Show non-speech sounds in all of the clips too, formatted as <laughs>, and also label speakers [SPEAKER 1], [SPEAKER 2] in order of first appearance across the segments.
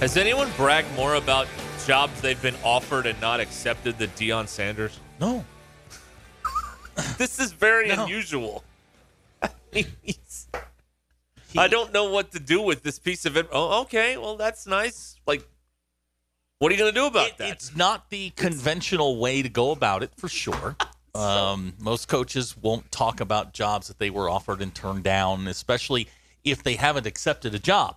[SPEAKER 1] Has anyone bragged more about jobs they've been offered and not accepted than Deion Sanders?
[SPEAKER 2] No. <laughs>
[SPEAKER 1] This is very
[SPEAKER 2] No.
[SPEAKER 1] unusual. <laughs> He's- I don't know what to do with this piece of it. Oh, okay. Well, that's nice. Like, what are you going to do about
[SPEAKER 2] It-
[SPEAKER 1] that?
[SPEAKER 2] It's not the conventional way to go about it, for sure. <laughs> Um, most coaches won't talk about jobs that they were offered and turned down, especially if they haven't accepted a job.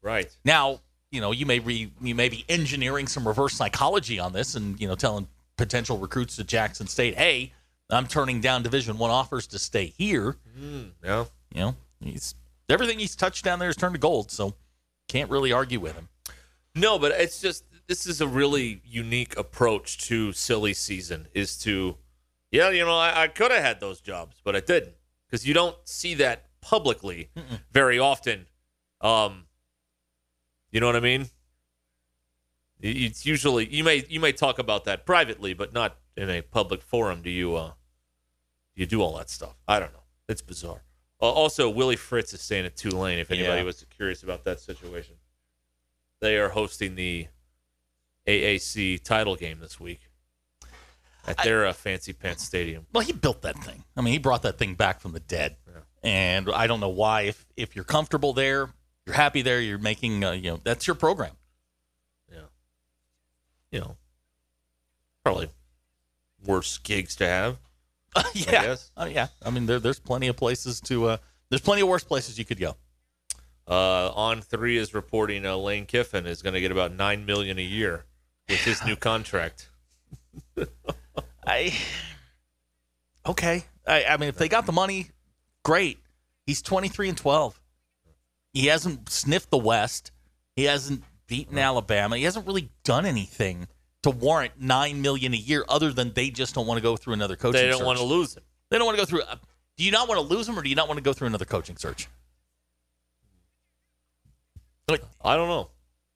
[SPEAKER 1] right.
[SPEAKER 2] Now, you know, you may be you may be engineering some reverse psychology on this, and you know, telling potential recruits to Jackson State, "Hey, I'm turning down Division One offers to stay here."
[SPEAKER 1] Yeah.
[SPEAKER 2] You know, he's everything he's touched down there has turned to gold, so can't really argue with him.
[SPEAKER 1] No, but it's just this is a really unique approach to silly season. Is to, yeah, you know, I, I could have had those jobs, but I didn't because you don't see that publicly very often. Um, you know what I mean? It's usually you may you may talk about that privately, but not in a public forum. Do you uh, do you do all that stuff? I don't know. It's bizarre. Uh, also, Willie Fritz is staying at Tulane. If anybody
[SPEAKER 2] Yeah.
[SPEAKER 1] was curious about that situation. They are hosting the AAC title game this week at their uh, fancy pants stadium.
[SPEAKER 2] Well, he built that thing. I mean, he brought that thing back from the dead. And I don't know why. If if you're comfortable there, you're happy there, you're making, uh, you know, that's your program.
[SPEAKER 1] Yeah, you know, probably worse gigs to have. <laughs>
[SPEAKER 2] yeah,
[SPEAKER 1] guess.
[SPEAKER 2] Uh, yeah. I mean, there, there's plenty of places to. Uh, there's plenty of worse places you could go.
[SPEAKER 1] Uh, on three is reporting uh, Lane Kiffin is going to get about nine million a year with his new <laughs> contract.
[SPEAKER 2] I okay. I, I mean, if they got the money, great. He's 23 and 12. He hasn't sniffed the West. He hasn't beaten Alabama. He hasn't really done anything to warrant nine million a year, other than they just don't want to go through another coaching.
[SPEAKER 1] They don't
[SPEAKER 2] search.
[SPEAKER 1] want to lose him.
[SPEAKER 2] They don't want to go through. Uh, do you not want to lose him, or do you not want to go through another coaching search? Like,
[SPEAKER 1] I don't know.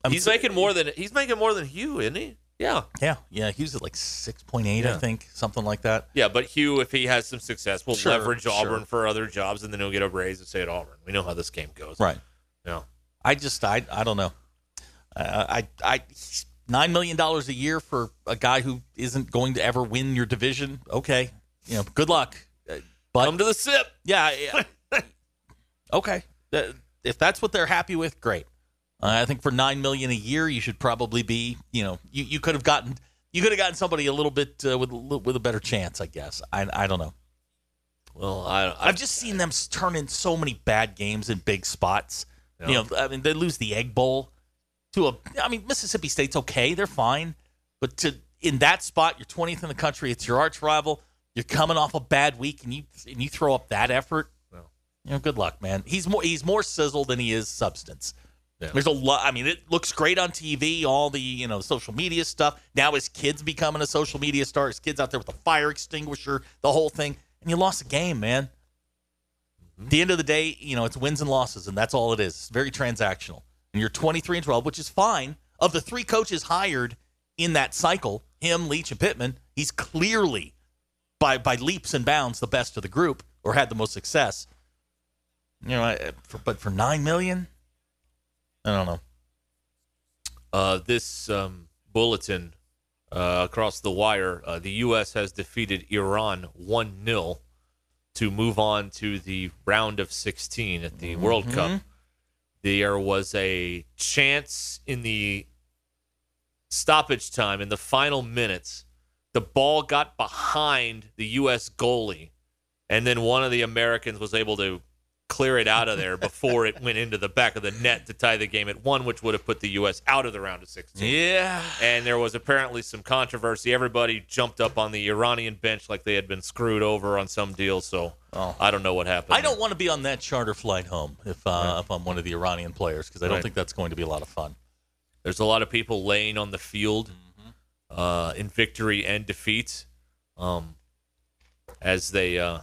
[SPEAKER 2] I mean,
[SPEAKER 1] he's
[SPEAKER 2] so-
[SPEAKER 1] making more than he's making more than Hugh, isn't he? Yeah,
[SPEAKER 2] Yeah, yeah. He was at like six point eight, I think, something like that.
[SPEAKER 1] yeah. But Hugh, if he has some success, will
[SPEAKER 2] Sure,
[SPEAKER 1] leverage
[SPEAKER 2] sure.
[SPEAKER 1] Auburn for other jobs, and then he'll get a raise and stay at Auburn. We know how this game goes.
[SPEAKER 2] Right.
[SPEAKER 1] Yeah.
[SPEAKER 2] I just I I don't know. Uh, I I nine million dollars a year for a guy who isn't going to ever win your division. Okay, you know, good luck. Uh, But
[SPEAKER 1] Come to the sip.
[SPEAKER 2] yeah, yeah. <laughs> okay. Uh, If that's what they're happy with, great. Uh, I think for nine million a year, you should probably be. You know, you, you could have gotten you could have gotten somebody a little bit uh, with a with a better chance, I guess. I I don't know.
[SPEAKER 1] Well, I, I
[SPEAKER 2] I've just seen them turn in so many bad games in big spots. You know, I mean, they lose the Egg Bowl to a. I mean, Mississippi State's okay; they're fine, but to in that spot, you're 20th in the country. It's your arch rival. You're coming off a bad week, and you and you throw up that effort.
[SPEAKER 1] Well.
[SPEAKER 2] You know, good luck, man. He's more he's more sizzle than he is substance.
[SPEAKER 1] Yeah.
[SPEAKER 2] There's a lot. I mean, it looks great on TV. All the you know social media stuff. Now his kid's becoming a social media star. His kid's out there with a fire extinguisher, the whole thing. And you lost a game, man. Mm-hmm. At the end of the day, you know it's wins and losses, and that's all it is. It's very transactional. And you're 23 and 12, which is fine. Of the three coaches hired in that cycle, him, Leach, and Pittman, he's clearly by by leaps and bounds the best of the group or had the most success. You know, I- for, but for nine million, I don't know.
[SPEAKER 1] Uh, this um, bulletin uh, across the wire uh, the U.S. has defeated Iran 1 0 to move on to the round of 16 at the World Cup. There was a chance in the stoppage time, in the final minutes, the ball got behind the U.S. goalie, and then one of the Americans was able to clear it out of there before it went into the back of the net to tie the game at one, which would have put the U.S. out of the round of 16.
[SPEAKER 2] Yeah,
[SPEAKER 1] And there was apparently some controversy. Everybody jumped up on the Iranian bench like they had been screwed over on some deal. So
[SPEAKER 2] Oh.
[SPEAKER 1] I don't know what happened.
[SPEAKER 2] I don't want to be on that charter flight home if uh, if I'm one of the Iranian players because I don't
[SPEAKER 1] Right.
[SPEAKER 2] think that's going to be a lot of fun.
[SPEAKER 1] There's a lot of people laying on the field
[SPEAKER 2] Mm-hmm.
[SPEAKER 1] uh, in victory and defeat um, as they uh,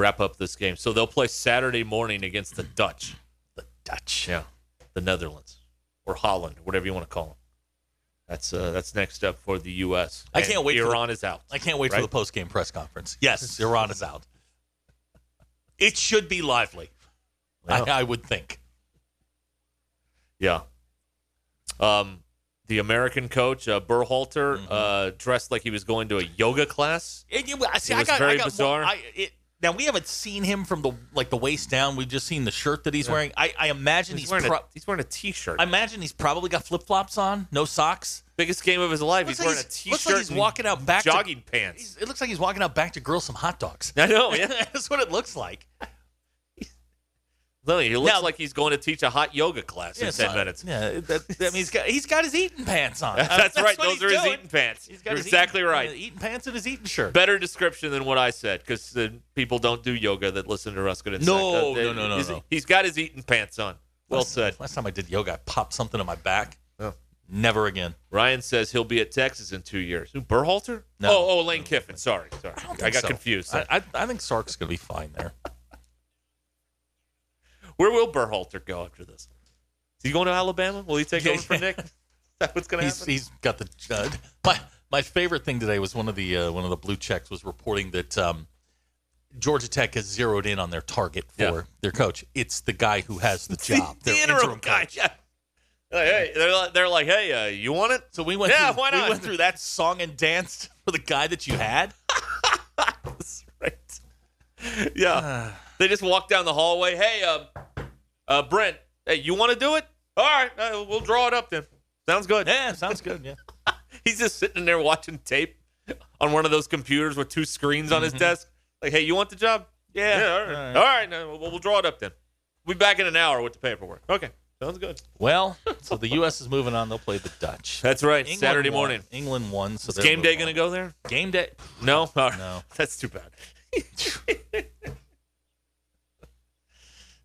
[SPEAKER 1] wrap up this game. So they'll play Saturday morning against the Dutch.
[SPEAKER 2] The Dutch.
[SPEAKER 1] Yeah, the Netherlands or Holland, whatever you want to call them. That's uh, that's next up for the U.S.
[SPEAKER 2] I can't wait for the-
[SPEAKER 1] Iran is out.
[SPEAKER 2] I can't wait for the post game press conference. Yes, <laughs> Iran is out. It should be lively.
[SPEAKER 1] Yeah.
[SPEAKER 2] I, I would think.
[SPEAKER 1] Yeah. Um, the American coach uh, Berhalter
[SPEAKER 2] Mm-hmm.
[SPEAKER 1] uh, dressed like he was going to a yoga class.
[SPEAKER 2] And you, I see,
[SPEAKER 1] It
[SPEAKER 2] I
[SPEAKER 1] was
[SPEAKER 2] got,
[SPEAKER 1] very
[SPEAKER 2] I got
[SPEAKER 1] bizarre.
[SPEAKER 2] More, I, it, now we haven't seen him from the like the waist down. We've just seen the shirt that he's wearing. I, I imagine
[SPEAKER 1] He's,
[SPEAKER 2] he's.
[SPEAKER 1] wearing,
[SPEAKER 2] pro-
[SPEAKER 1] a, he's wearing a t-shirt.
[SPEAKER 2] I imagine he's probably got flip flops on, no socks.
[SPEAKER 1] Biggest game of his life. He's
[SPEAKER 2] like
[SPEAKER 1] wearing a
[SPEAKER 2] he's-
[SPEAKER 1] t-shirt.
[SPEAKER 2] looks like he's walking out back to-
[SPEAKER 1] jogging pants.
[SPEAKER 2] It looks like he's walking out back to grill some hot dogs.
[SPEAKER 1] I know. <laughs> Yeah.
[SPEAKER 2] That's what it looks like.
[SPEAKER 1] Literally, he looks
[SPEAKER 2] Now-
[SPEAKER 1] like he's going to teach a hot yoga class in
[SPEAKER 2] Yeah,
[SPEAKER 1] ten
[SPEAKER 2] so-
[SPEAKER 1] minutes.
[SPEAKER 2] Yeah, that, that means he's got, he's got his eating pants on. <laughs>
[SPEAKER 1] That's, right. Those are his eating pants.
[SPEAKER 2] He's got
[SPEAKER 1] You're
[SPEAKER 2] his
[SPEAKER 1] exactly
[SPEAKER 2] eating,
[SPEAKER 1] right.
[SPEAKER 2] uh, eating pants and his eating shirt.
[SPEAKER 1] Better description than what I said because the people don't do yoga that listen to Ruskin and
[SPEAKER 2] No,
[SPEAKER 1] Sack. Uh,
[SPEAKER 2] no, no, no,
[SPEAKER 1] he's,
[SPEAKER 2] no.
[SPEAKER 1] He's got his eating pants on. Well
[SPEAKER 2] last,
[SPEAKER 1] said.
[SPEAKER 2] Last time I did yoga, I popped something on my back.
[SPEAKER 1] Oh.
[SPEAKER 2] Never again.
[SPEAKER 1] Ryan says he'll be at Texas in two years. Who, Berhalter?
[SPEAKER 2] No.
[SPEAKER 1] Oh, oh, Lane Kiffin. Sorry, sorry.
[SPEAKER 2] I,
[SPEAKER 1] I, got
[SPEAKER 2] so.
[SPEAKER 1] confused.
[SPEAKER 2] I, I, I think Sark's going to be fine there.
[SPEAKER 1] Where will Berhalter go after this? Is he going to Alabama? Will he take over for Nick? Is that what's going to happen?
[SPEAKER 2] he's got the uh, my my favorite thing today was one of the uh, one of the blue checks was reporting that um, Georgia Tech has zeroed in on their target for
[SPEAKER 1] Yeah.
[SPEAKER 2] their coach. It's the guy who has the <laughs> job,
[SPEAKER 1] the
[SPEAKER 2] their
[SPEAKER 1] interim, guy.
[SPEAKER 2] coach.
[SPEAKER 1] Yeah. Like, hey, they're like, they're like, hey, uh, you want it?
[SPEAKER 2] So we went
[SPEAKER 1] Yeah,
[SPEAKER 2] through,
[SPEAKER 1] why
[SPEAKER 2] we went through that song and danced <laughs> for the guy that you had. <laughs>
[SPEAKER 1] That's right. Yeah. <sighs> they just walk down the hallway. Hey, uh, uh, Brent, hey, you want to do it? All right, uh, we'll draw it up then. Sounds good.
[SPEAKER 2] Yeah, sounds good. Yeah. <laughs>
[SPEAKER 1] He's just sitting there watching tape on one of those computers with two screens on his desk. Like, hey, you want the job?
[SPEAKER 2] Yeah.
[SPEAKER 1] yeah all right. All right, no, we'll, we'll draw it up then. We'll be back in an hour with the paperwork. Okay, sounds good.
[SPEAKER 2] Well, <laughs> so the U.S. is moving on. They'll play the Dutch.
[SPEAKER 1] That's right.
[SPEAKER 2] England
[SPEAKER 1] Saturday
[SPEAKER 2] won.
[SPEAKER 1] morning.
[SPEAKER 2] England won. So
[SPEAKER 1] Is game day going to go there?
[SPEAKER 2] Game day.
[SPEAKER 1] No? All right.
[SPEAKER 2] No. <laughs>
[SPEAKER 1] That's too bad.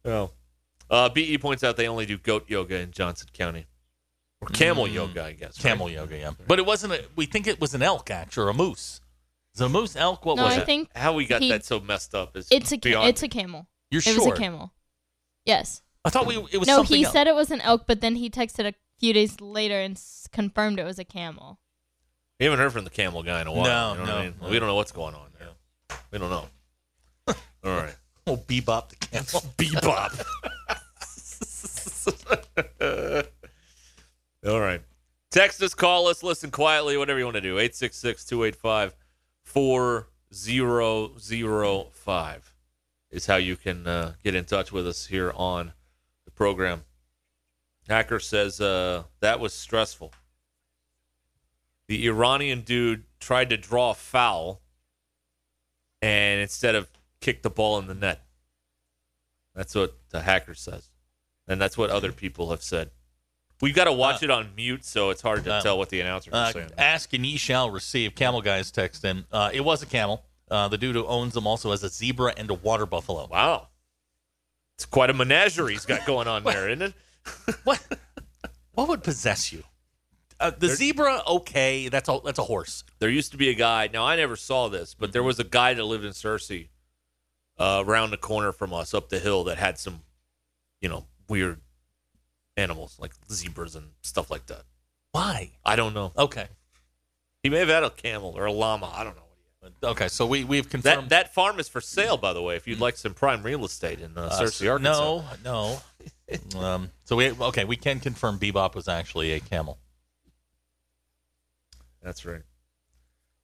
[SPEAKER 1] oh. Uh, BE points out they only do goat yoga in Johnson County. Or camel yoga, I guess. right?
[SPEAKER 2] Camel yoga, yeah. But it wasn't. A, we think it was an elk, actually, or a moose. Is it a moose? Elk? What
[SPEAKER 3] No,
[SPEAKER 2] was
[SPEAKER 3] I
[SPEAKER 2] it?
[SPEAKER 3] think
[SPEAKER 1] How we got
[SPEAKER 3] He-
[SPEAKER 1] that so messed up is
[SPEAKER 3] it's a ca-
[SPEAKER 1] beyond
[SPEAKER 3] it's a camel.
[SPEAKER 2] You're
[SPEAKER 3] it
[SPEAKER 2] sure?
[SPEAKER 3] was a camel. Yes.
[SPEAKER 2] I thought we. It was
[SPEAKER 3] no,
[SPEAKER 2] something
[SPEAKER 3] he
[SPEAKER 2] else.
[SPEAKER 3] said it was an elk, but then he texted a few days later and s- confirmed it was a camel.
[SPEAKER 1] We haven't heard from the camel guy in a while.
[SPEAKER 2] No,
[SPEAKER 1] you know what I
[SPEAKER 2] no,
[SPEAKER 1] mean?
[SPEAKER 2] no.
[SPEAKER 1] We don't know what's going on there. We don't know. <laughs> All right.
[SPEAKER 2] Oh, bebop the camel. <laughs>
[SPEAKER 1] Bebop. <laughs> <laughs> All right. Text us, call us, listen quietly, whatever you want to do. 866 285 4005 is how you can uh, get in touch with us here on the program. Hacker says uh, that was stressful. The Iranian dude tried to draw a foul and instead of kick the ball in the net. That's what the hacker says. And that's what other people have said. We've got to watch it on mute, so it's hard to
[SPEAKER 2] uh,
[SPEAKER 1] tell what the announcers are
[SPEAKER 2] Uh,
[SPEAKER 1] saying.
[SPEAKER 2] ask and ye shall receive. Camel guys text in. Uh, it was a camel. Uh, the dude who owns them also has a zebra and a water buffalo.
[SPEAKER 1] Wow, it's quite a menagerie he's got going on <laughs> there, isn't it? <laughs>
[SPEAKER 2] What? what would possess you? Uh, the zebra, okay, that's a that's a horse.
[SPEAKER 1] There used to be a guy. Now I never saw this, but there was a guy that lived in Searcy, uh, around the corner from us, up the hill, that had some, you know, weird animals like zebras and stuff like that.
[SPEAKER 2] Why?
[SPEAKER 1] I don't know.
[SPEAKER 2] Okay,
[SPEAKER 1] He may have had a camel or a llama. I don't know.
[SPEAKER 2] okay. So we we've confirmed
[SPEAKER 1] That that farm is for sale, by the way. If you'd like some prime real estate in uh,
[SPEAKER 2] Uh,
[SPEAKER 1] Searcy, Arkansas.
[SPEAKER 2] No, no. <laughs> um, so we okay. We can confirm Bebop was actually a camel.
[SPEAKER 1] That's right.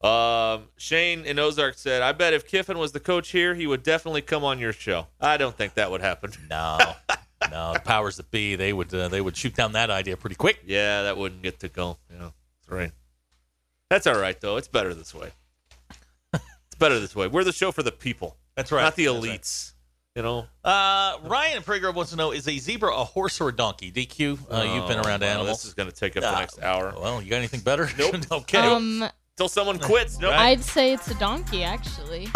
[SPEAKER 1] Um, Shane in Ozark said, "I bet if Kiffin was the coach here, he would definitely come on your show." I don't think that would happen.
[SPEAKER 2] No, <laughs> no. The powers that be, they would uh, they would shoot down that idea pretty quick.
[SPEAKER 1] Yeah, that wouldn't get to go. Yeah, that's right. That's all right though. It's better this way. it's better this way. We're the show for the people.
[SPEAKER 2] That's right.
[SPEAKER 1] Not the
[SPEAKER 2] That's right.
[SPEAKER 1] elites. You know.
[SPEAKER 2] Uh, Ryan in Prager wants to know: Is a zebra a horse or a donkey? DQ, uh, you've been
[SPEAKER 1] Oh,
[SPEAKER 2] around
[SPEAKER 1] well,
[SPEAKER 2] animals.
[SPEAKER 1] This is going to take up the next hour.
[SPEAKER 2] Well, you got anything better? <laughs>
[SPEAKER 1] Nope.
[SPEAKER 2] okay.
[SPEAKER 3] Um,
[SPEAKER 1] Till someone quits. No.
[SPEAKER 3] I'd say it's a donkey actually.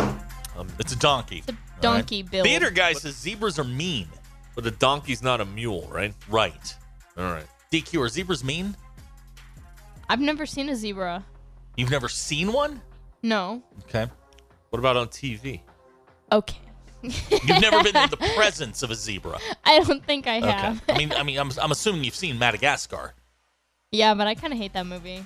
[SPEAKER 2] Um, it's a donkey.
[SPEAKER 3] It's a donkey build.
[SPEAKER 2] Theater guy says zebras are mean.
[SPEAKER 1] But a donkey's not a mule, right?
[SPEAKER 2] Right.
[SPEAKER 1] All right.
[SPEAKER 2] DQ, are zebras mean?
[SPEAKER 3] I've never seen a zebra.
[SPEAKER 2] You've never seen one?
[SPEAKER 3] No.
[SPEAKER 2] Okay.
[SPEAKER 1] What about on TV?
[SPEAKER 3] Okay.
[SPEAKER 2] You've never been in the <laughs> presence of a zebra.
[SPEAKER 3] I don't think I have. Okay.
[SPEAKER 2] I mean, I mean, I'm, I'm assuming you've seen Madagascar.
[SPEAKER 3] yeah, but I kind of hate that movie.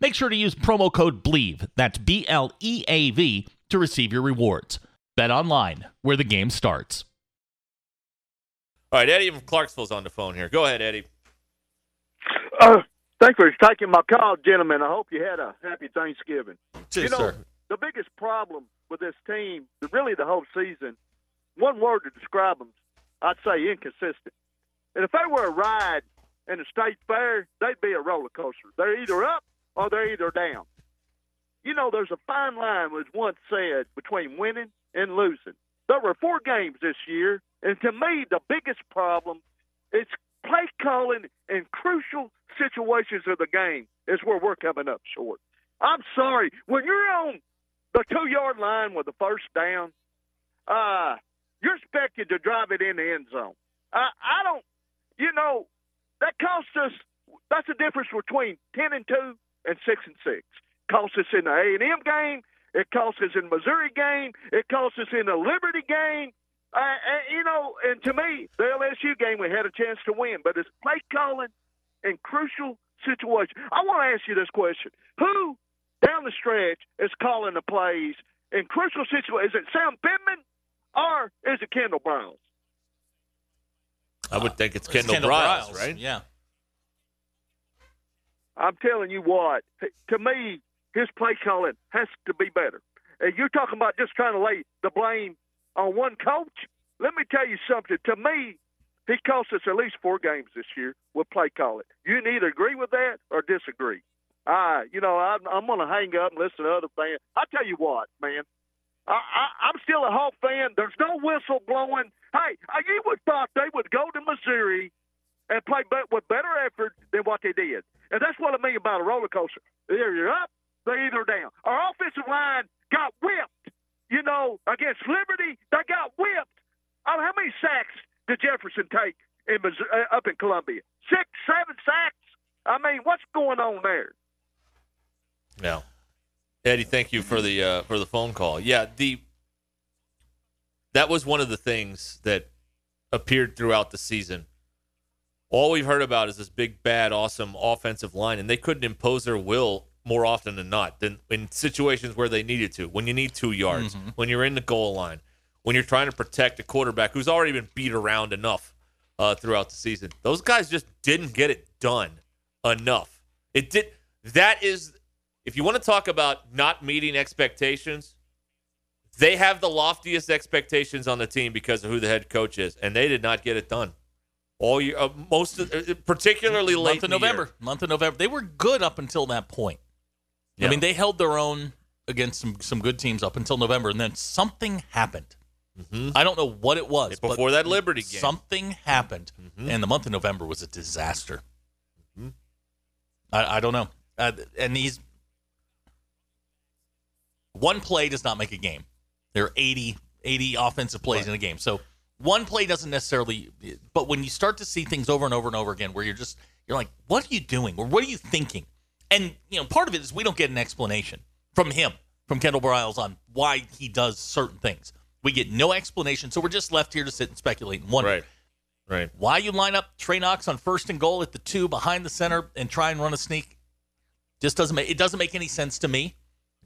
[SPEAKER 2] Make sure to use promo code BLEAV, that's B L E A V, to receive your rewards. Bet online, where the game starts.
[SPEAKER 1] All right, Eddie from Clarksville's on the phone here. Go ahead, Eddie.
[SPEAKER 4] Uh, thanks for taking my call, gentlemen. I hope you had a happy Thanksgiving.
[SPEAKER 2] Cheers,
[SPEAKER 4] you know,
[SPEAKER 2] sir.
[SPEAKER 4] the biggest problem with this team, really the whole season, one word to describe them, I'd say inconsistent. And if they were a ride in the state fair, they'd be a roller coaster. They're either up or they're either down. You know, there's a fine line, was once said, between winning and losing. There were four games this year, and to me, the biggest problem is play calling in crucial situations of the game is where we're coming up short. I'm sorry. When you're on the two yard line with the first down, uh, you're expected to drive it in the end zone. I, I don't, you know, that cost us. That's the difference between ten and two and six and six. Cost us in the A and M game. It cost us in the Missouri game. It cost us in the Liberty game. Uh, and, you know, and to me, the LSU game we had a chance to win, but it's play calling in crucial situations. I want to ask you this question: Who down the stretch is calling the plays in crucial situations? Is it Sam Pittman or is it Kendall Browns?
[SPEAKER 1] I would think it's
[SPEAKER 2] It's
[SPEAKER 1] Kendall,
[SPEAKER 2] Kendall
[SPEAKER 1] Briles,
[SPEAKER 2] Briles,
[SPEAKER 1] right?
[SPEAKER 2] Yeah.
[SPEAKER 4] I'm telling you what, to me, his play calling has to be better. And you're talking about just trying to lay the blame on one coach. Let me tell you something. To me, he cost us at least four games this year with play calling. You can either agree with that or disagree. Uh, you know, I'm, I'm going to hang up and listen to other fans. I tell you what, man, I, I, I'm still a Hawk fan. There's no whistle blowing. Hey, uh, you would thought they would go to Missouri and play with better effort than what they did. And that's what I mean about a roller coaster. Either you're up, they're either down. Our offensive line got whipped. You know, against Liberty, they got whipped. Mean, how many sacks did Jefferson take in uh, up in Columbia. Six, seven sacks. I mean, what's going on there?
[SPEAKER 1] Yeah. Eddie, thank you for the uh, for the phone call. Yeah, the that was one of the things that appeared throughout the season. All we've heard about is this big, bad, awesome offensive line, and they couldn't impose their will more often than not than in situations where they needed to. When you need two yards,
[SPEAKER 2] Mhm.
[SPEAKER 1] when you're in the goal line, when you're trying to protect a quarterback who's already been beat around enough uh, throughout the season. Those guys just didn't get it done enough. It did. That is, if you want to talk about not meeting expectations, they have the loftiest expectations on the team because of who the head coach is, and they did not get it done. All year, uh, most of, uh, particularly late
[SPEAKER 2] month of. November. Month of November. They were good up until that point.
[SPEAKER 1] Yeah.
[SPEAKER 2] I mean, they held their own against some some good teams up until November, and then something happened.
[SPEAKER 1] Mhm.
[SPEAKER 2] I don't know what it was.
[SPEAKER 1] Before that Liberty game.
[SPEAKER 2] something happened,
[SPEAKER 1] Mhm.
[SPEAKER 2] and the month of November was a disaster.
[SPEAKER 1] Mhm.
[SPEAKER 2] I, I don't know, uh, and these one play does not make a game. There are 80, 80 offensive plays in a game, so one play doesn't necessarily. But when you start to see things over and over and over again, where you're just you're like, what are you doing, or what are you thinking? And you know, part of it is we don't get an explanation from him, from Kendall Briles, on why he does certain things. We get no explanation, so we're just left here to sit and speculate and wonder
[SPEAKER 1] Right. Right.
[SPEAKER 2] why you line up Trey Knox on first and goal at the two behind the center and try and run a sneak. Just doesn't make it doesn't make any sense to me.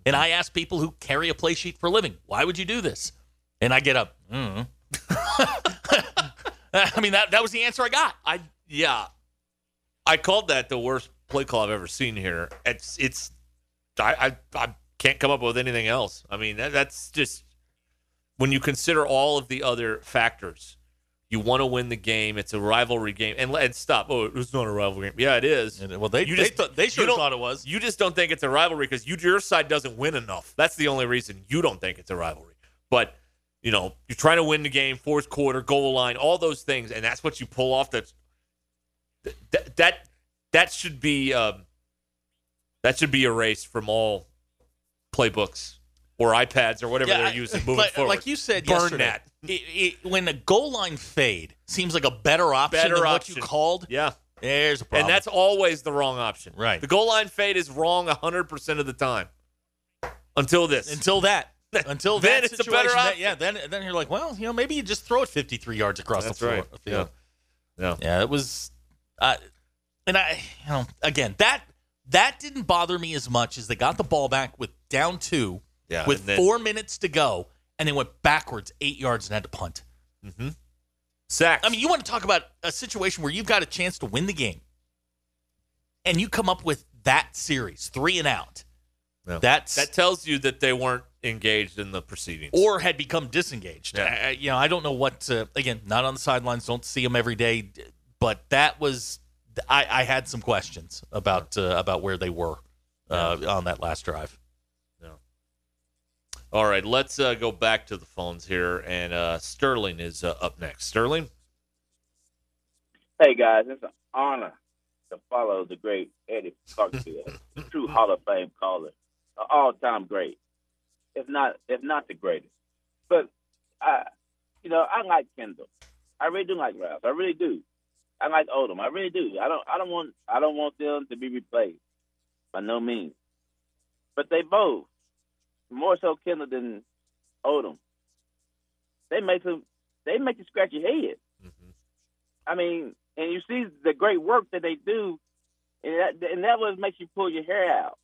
[SPEAKER 2] And I ask people who carry a play sheet for a living, why would you do this? And I get up. Mm. <laughs> I mean that that was the answer I got.
[SPEAKER 1] I yeah, I called that the worst play call I've ever seen here. It's it's I I, I can't come up with anything else. I mean that, that's just when you consider all of the other factors. You want to win the game. It's a rivalry game, and and stop. Oh, it's not a rivalry game. Yeah, it is.
[SPEAKER 2] And, well, they
[SPEAKER 1] You
[SPEAKER 2] they,
[SPEAKER 1] just-
[SPEAKER 2] thought, they sure
[SPEAKER 1] don't-
[SPEAKER 2] thought it was.
[SPEAKER 1] You just don't think it's a rivalry because you, your side doesn't win enough. That's the only reason you don't think it's a rivalry. But you know, you're trying to win the game, fourth quarter, goal line, all those things, and that's what you pull off. That that that, that should be um, that should be erased from all playbooks or iPads or whatever
[SPEAKER 2] Yeah,
[SPEAKER 1] they're using moving
[SPEAKER 2] like,
[SPEAKER 1] forward.
[SPEAKER 2] like you said
[SPEAKER 1] burn
[SPEAKER 2] yesterday,
[SPEAKER 1] that.
[SPEAKER 2] It, it, when a goal line fade seems like a better option
[SPEAKER 1] Better
[SPEAKER 2] than what you called.
[SPEAKER 1] Yeah,
[SPEAKER 2] There's a problem.
[SPEAKER 1] and that's always the wrong option.
[SPEAKER 2] Right.
[SPEAKER 1] The goal line fade is wrong hundred percent of the time. Until this.
[SPEAKER 2] until that. <laughs> Until
[SPEAKER 1] Then it's a
[SPEAKER 2] situation,
[SPEAKER 1] better
[SPEAKER 2] that-
[SPEAKER 1] option.
[SPEAKER 2] yeah. Then then you're like, well, you know, maybe you just throw it 53 yards across
[SPEAKER 1] That's
[SPEAKER 2] the floor.
[SPEAKER 1] right.
[SPEAKER 2] field.
[SPEAKER 1] Yeah.
[SPEAKER 2] Yeah, it was, uh, and I, you know, again, that that didn't bother me as much as they got the ball back with down two,
[SPEAKER 1] Yeah,
[SPEAKER 2] with
[SPEAKER 1] then-
[SPEAKER 2] four minutes to go, and they went backwards eight yards and had to punt.
[SPEAKER 1] Mm-hmm. Sacks.
[SPEAKER 2] I mean, you want to talk about a situation where you've got a chance to win the game, and you come up with that series three and out.
[SPEAKER 1] Yeah.
[SPEAKER 2] That's
[SPEAKER 1] that tells you that they weren't engaged in the proceedings.
[SPEAKER 2] or had become disengaged.
[SPEAKER 1] Yeah.
[SPEAKER 2] I- I- you know, I don't know what. Uh, again, not on the sidelines, don't see them every day, but that was. I, I had some questions about uh, about where they were uh, on that last drive. Yeah.
[SPEAKER 1] All right, let's uh, go back to the phones here, and uh, Sterling is uh, up next. Sterling,
[SPEAKER 5] Hey guys, it's an honor to follow the great Eddie Clarkfield, true Hall of Fame caller, an all-time great, if not if not the greatest. But I, you know, I like Kendall. I really do like Ralph. I really do. I like Odom. I really do. I don't. I don't want. I don't want them to be replaced by no means. But they both, more so Kendall than Odom. They make them. They make you scratch your head. Mm-hmm. I mean, and you see the great work that they do, and that and that what makes you pull your hair out.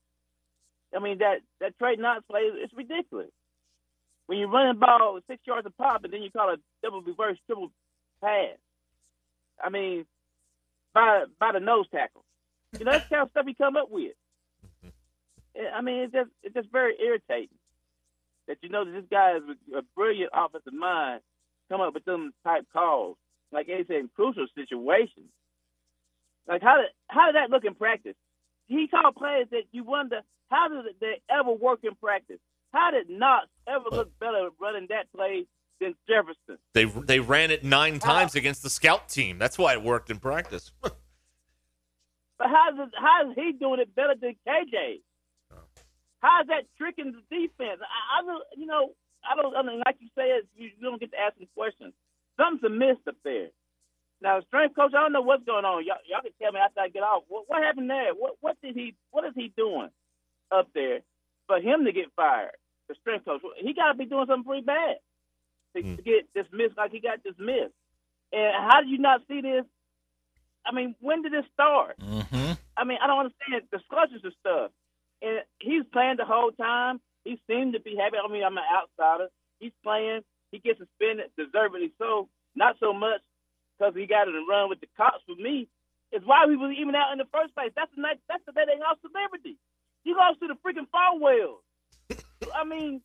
[SPEAKER 5] I mean that that Trey Knox play is ridiculous. When you're running ball six yards a pop, and then you call a double reverse triple pass. I mean, by by the nose tackle. You know that's the kind of stuff he come up with. I mean, it's just it's just very irritating that you know that this guy is a brilliant offensive mind, come up with them type calls like Eddie said, in crucial situations. Like how did how did that look in practice? He called plays that you wonder how did they ever work in practice? How did Knox ever look better running that play than Jefferson?
[SPEAKER 1] they they ran it nine times against the scout team. That's why it worked in practice. <laughs>
[SPEAKER 5] But how is how is he doing it better than KJ? How is that tricking the defense? I, I don't, you know, I don't. I mean, like you said, you, you don't get to ask them questions. Something's amiss up there. Now, strength coach, I don't know what's going on. Y'all, y'all can tell me after I get off. What, what happened there? What what did he what is he doing up there for him to get fired? The strength coach, he got to be doing something pretty bad to, to get dismissed like he got dismissed. And how do you not see this? I mean, when did this start?
[SPEAKER 2] Mm-hmm.
[SPEAKER 5] I mean, I don't understand the discussions and stuff. And he's playing the whole time. He seemed to be happy. I mean, I'm an outsider. He's playing. He gets suspended, deservedly so. Not so much because he got in a run with the cops. For me, is why we was even out in the first place. That's the night. That's the day they lost celebrity. You lost to the freaking Falwells. I mean,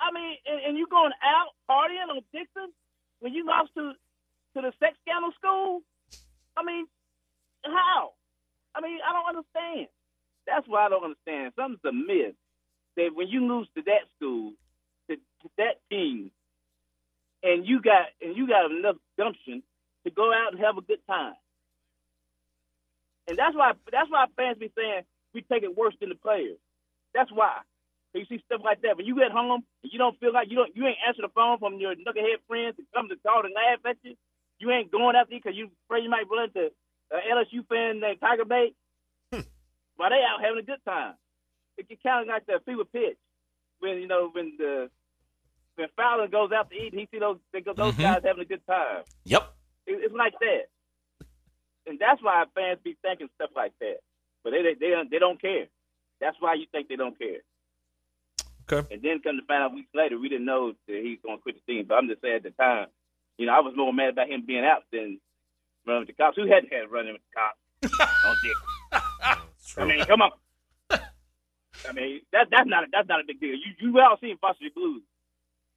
[SPEAKER 5] I mean, and, and you going out partying on Dickson when you lost to to the sex scandal school. I mean, how? I mean, I don't understand. That's why I don't understand. Something's amiss that when you lose to that school, to, to that team, and you got and you got enough gumption to go out and have a good time. And that's why that's why fans be saying we take it worse than the players. That's why. You see stuff like that. When you get home and you don't feel like you don't you ain't answer the phone from your knucklehead friends to come to call and laugh at you. You ain't going after you because you afraid you might run into an LSU fan named Tiger Bait. While they out having a good time. It get kind of like the fever pitch when you know when the when Fowler goes out to eat and he see those they go, those
[SPEAKER 2] Mhm.
[SPEAKER 5] guys having a good time.
[SPEAKER 2] Yep.
[SPEAKER 5] It, it's like that, and that's why fans be thinking stuff like that. But they they they don't, they don't care. That's why you think they don't care.
[SPEAKER 1] Okay.
[SPEAKER 5] And then come to find out weeks later, we didn't know that he's going to quit the team. But I'm just saying at the time, you know, I was more mad about him being out than running with the cops. Who hadn't had running with the cops <laughs> on dick? I mean, come on. I mean, that that's not a, that's not a big deal. You you all seen Foster Blues.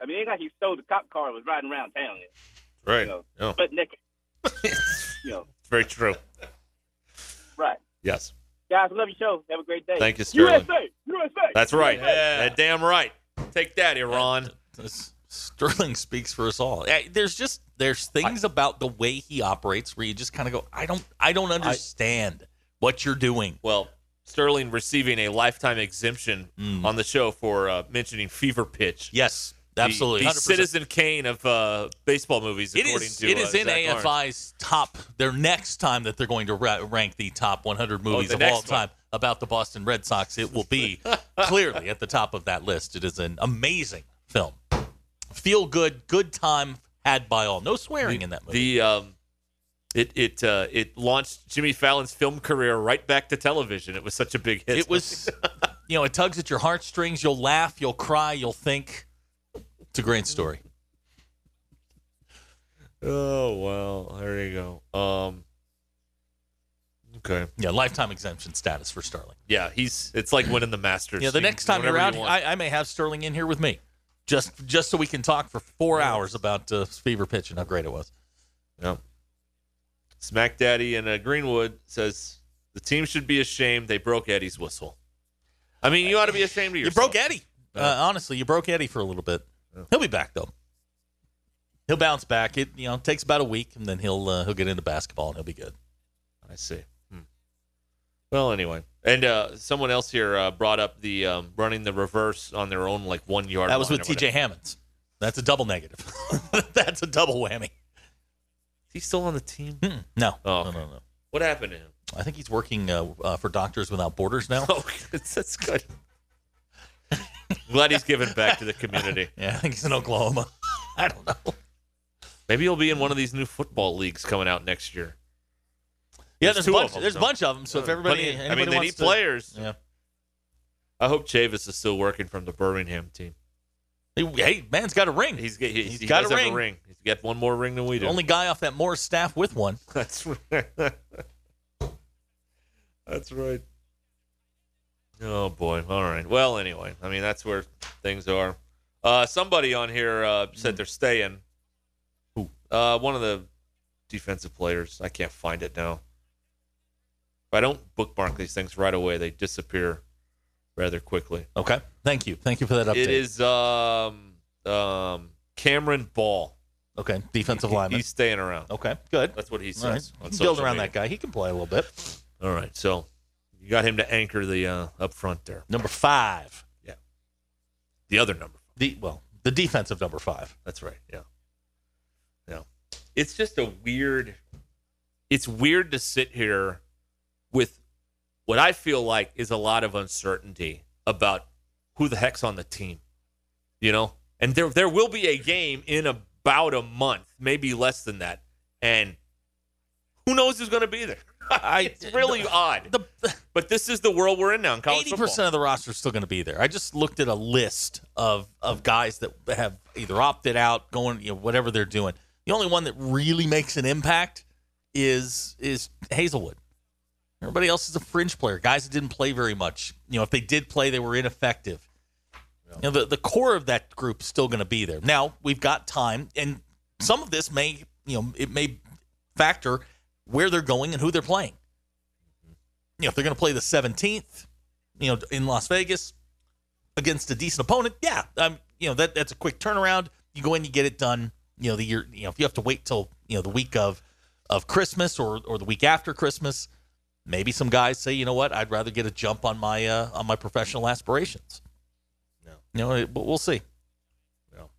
[SPEAKER 5] I mean, it ain't like he stole the cop car and was riding around town.
[SPEAKER 1] Right.
[SPEAKER 5] You know,
[SPEAKER 1] Yeah.
[SPEAKER 5] butt naked. <laughs> you know,
[SPEAKER 1] It's very true.
[SPEAKER 5] right.
[SPEAKER 1] Yes.
[SPEAKER 5] Guys, love your show. Have a great day.
[SPEAKER 1] Thank you, Sterling.
[SPEAKER 5] USA, USA.
[SPEAKER 1] That's right.
[SPEAKER 2] Yeah.
[SPEAKER 1] That damn right. Take that, Iran.
[SPEAKER 2] Sterling speaks for us all. There's just there's things about the way he operates where you just kind of go, I don't I don't understand what you're doing.
[SPEAKER 1] Well, Sterling receiving a lifetime exemption
[SPEAKER 2] Mm.
[SPEAKER 1] on the show for uh, mentioning fever pitch.
[SPEAKER 2] Yes,
[SPEAKER 1] The-
[SPEAKER 2] absolutely.
[SPEAKER 1] The,
[SPEAKER 2] 100%.
[SPEAKER 1] Citizen Kane of uh, baseball movies,
[SPEAKER 2] It
[SPEAKER 1] according
[SPEAKER 2] is.
[SPEAKER 1] to
[SPEAKER 2] It
[SPEAKER 1] uh,
[SPEAKER 2] in
[SPEAKER 1] Zach.
[SPEAKER 2] AFI's top. Their next time that they're going to ra- rank the top 100 movies
[SPEAKER 1] Oh,
[SPEAKER 2] of all
[SPEAKER 1] one.
[SPEAKER 2] time about the Boston Red Sox, it will be <laughs> clearly at the top of that list. It is an amazing film. Feel good, good time had by all. No swearing in that movie.
[SPEAKER 1] The um, it it uh, it launched Jimmy Fallon's film career right back to television. It was such a big hit.
[SPEAKER 2] it was, <laughs> you know, it tugs at your heartstrings. You'll laugh, you'll cry, you'll think. It's a great story.
[SPEAKER 1] oh well, there you go. Um, okay,
[SPEAKER 2] Yeah, lifetime exemption status for Sterling.
[SPEAKER 1] yeah, he's it's like winning the Masters.
[SPEAKER 2] Yeah, the next time you're out,
[SPEAKER 1] you.
[SPEAKER 2] I, I may have Sterling in here with me, just just so we can talk for four hours about uh, fever pitch and how great it was.
[SPEAKER 1] Yeah. Smack Daddy in uh, Greenwood says the team should be ashamed they broke Eddie's whistle. I mean, you ought to be ashamed of
[SPEAKER 2] You
[SPEAKER 1] yourself.
[SPEAKER 2] broke Eddie. Uh, honestly, you broke Eddie for a little bit. He'll be back though. He'll bounce back. It you know takes about a week, and then he'll uh, he'll get into basketball and he'll be good.
[SPEAKER 1] I see. Hmm. Well, anyway, and uh, someone else here uh, brought up the um, running the reverse on their own like one yard.
[SPEAKER 2] That was with T.J. Hammonds. That's a double negative. <laughs> That's a double whammy.
[SPEAKER 1] Is he still on the team?
[SPEAKER 2] Mm-mm. No,
[SPEAKER 1] Oh,
[SPEAKER 2] no,
[SPEAKER 1] okay.
[SPEAKER 2] no, no.
[SPEAKER 1] What happened to him?
[SPEAKER 2] I think he's working uh, uh, for Doctors Without Borders now. <laughs>
[SPEAKER 1] Oh, that's, <laughs> that's good. Glad he's giving back to the community. <laughs>
[SPEAKER 2] Yeah, I think he's in Oklahoma. <laughs> I don't know.
[SPEAKER 1] Maybe he'll be in one of these new football leagues coming out next year.
[SPEAKER 2] Yeah,
[SPEAKER 1] There's
[SPEAKER 2] there's, a
[SPEAKER 1] of
[SPEAKER 2] bunch.
[SPEAKER 1] them,
[SPEAKER 2] there's
[SPEAKER 1] so-
[SPEAKER 2] a bunch of them. So if everybody,
[SPEAKER 1] I mean, they need
[SPEAKER 2] to-
[SPEAKER 1] players.
[SPEAKER 2] Yeah.
[SPEAKER 1] I hope Chavis is still working from the Birmingham team.
[SPEAKER 2] Hey, Hey, man's got a ring.
[SPEAKER 1] He's, he,
[SPEAKER 2] He's
[SPEAKER 1] he
[SPEAKER 2] got a ring.
[SPEAKER 1] a ring. He's got one more ring than we do.
[SPEAKER 2] Only guy off that Morris staff with one. <laughs>
[SPEAKER 1] That's right. that's right. Oh boy. All right. Well, anyway, I mean that's where things are. Uh, somebody on here uh, said they're staying.
[SPEAKER 2] Who?
[SPEAKER 1] Uh, one of the defensive players. I can't find it now. If I don't bookmark these things right away, they disappear rather quickly.
[SPEAKER 2] Okay. Thank you. Thank you for that update.
[SPEAKER 1] It is um, um, Cameron Ball.
[SPEAKER 2] Okay. Defensive
[SPEAKER 1] He-
[SPEAKER 2] lineman.
[SPEAKER 1] He's staying around.
[SPEAKER 2] Okay. Good.
[SPEAKER 1] That's what he
[SPEAKER 2] All right.
[SPEAKER 1] says.
[SPEAKER 2] Build around
[SPEAKER 1] media.
[SPEAKER 2] that guy. He can play a little bit.
[SPEAKER 1] All right, so you got him to anchor the uh, up front there.
[SPEAKER 2] Number five. Yeah.
[SPEAKER 1] The other number.
[SPEAKER 2] The well, the defensive number five.
[SPEAKER 1] That's right. Yeah. Yeah. It's just a weird. it's weird to sit here with what I feel like is a lot of uncertainty about who the heck's on the team. You know? And there there will be a game in about a month, maybe less than that. And who knows who's going to be there? <laughs> it's really odd. But this is the world we're in now in college
[SPEAKER 2] Eighty
[SPEAKER 1] football.
[SPEAKER 2] percent of the roster is still going to be there. I just looked at a list of of guys that have either opted out, going, you know, whatever they're doing. The only one that really makes an impact is is Haselwood. Everybody else is a fringe player. Guys that didn't play very much. You know, if they did play, they were ineffective. You know, the, the core of that group is still going to be there. Now we've got time, and some of this may, you know, it may factor where they're going and who they're playing. You know, if they're going to play the 17th, you know, in Las Vegas against a decent opponent, yeah, um, you know that that's a quick turnaround. You go in, you get it done. You know, the year, you know, if you have to wait till you know the week of of Christmas or or the week after Christmas, maybe some guys say, you know what, I'd rather get a jump on my uh, on my professional aspirations.
[SPEAKER 1] No.
[SPEAKER 2] You know, it- but we'll see. No.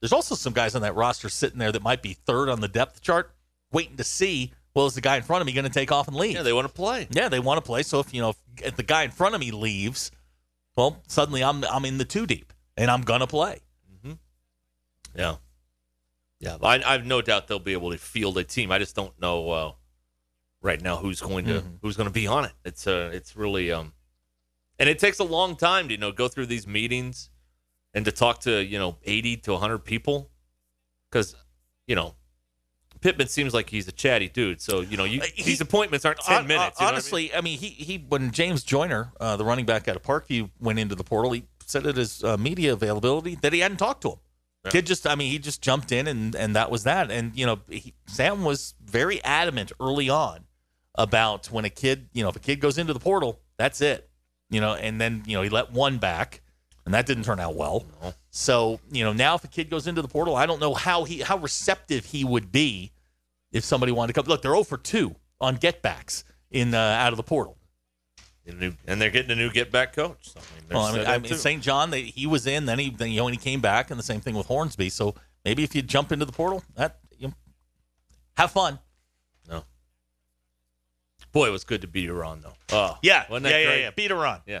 [SPEAKER 2] There's also some guys on that roster sitting there that might be third on the depth chart, waiting to see. Well, is the guy in front of me going to take off and leave?
[SPEAKER 1] Yeah, they want to play.
[SPEAKER 2] Yeah, they want to play. So if you know if, if the guy in front of me leaves, well, suddenly I'm I'm in the two deep and I'm gonna play.
[SPEAKER 1] Yeah. Yeah. I, I have no doubt they'll be able to field a team. I just don't know uh, right now who's going to
[SPEAKER 2] Mhm.
[SPEAKER 1] who's going to be on it. It's uh it's really um and it takes a long time to you know go through these meetings and to talk to, you know, 80 to 100 people cuz you know Pittman seems like he's a chatty dude. So, you know, you,
[SPEAKER 2] Uh, he-
[SPEAKER 1] these appointments aren't 10
[SPEAKER 2] Hon-
[SPEAKER 1] minutes. know I mean?
[SPEAKER 2] honestly, I mean, he he when James Joyner, uh, the running back out of Parkview, went into the portal, he said at his uh, media availability that he hadn't talked to him.
[SPEAKER 1] Yeah.
[SPEAKER 2] Kid just, I mean, he just jumped in and and that was that. And you know, he, Sam was very adamant early on about when a kid, you know, if a kid goes into the portal, that's it. You know, and then you know he let one back, and that didn't turn out well. So you know, now if a kid goes into the portal, I don't know how he how receptive he would be if somebody wanted to come. Look, they're 0 for 2 on getbacks in uh, out of the portal.
[SPEAKER 1] New- and they're getting a new get back coach. So, I mean,
[SPEAKER 2] Well, I mean, I mean. St. John, they, he was in, then he, then, you know, when he came back, and the same thing with Hornsby. So maybe if you jump into the portal, that you know, have fun.
[SPEAKER 1] No. Boy, it was good to be around though. Oh,
[SPEAKER 2] Yeah,
[SPEAKER 1] wasn't that
[SPEAKER 2] yeah, yeah,
[SPEAKER 1] great?
[SPEAKER 2] yeah. Beat her on.
[SPEAKER 1] Yeah.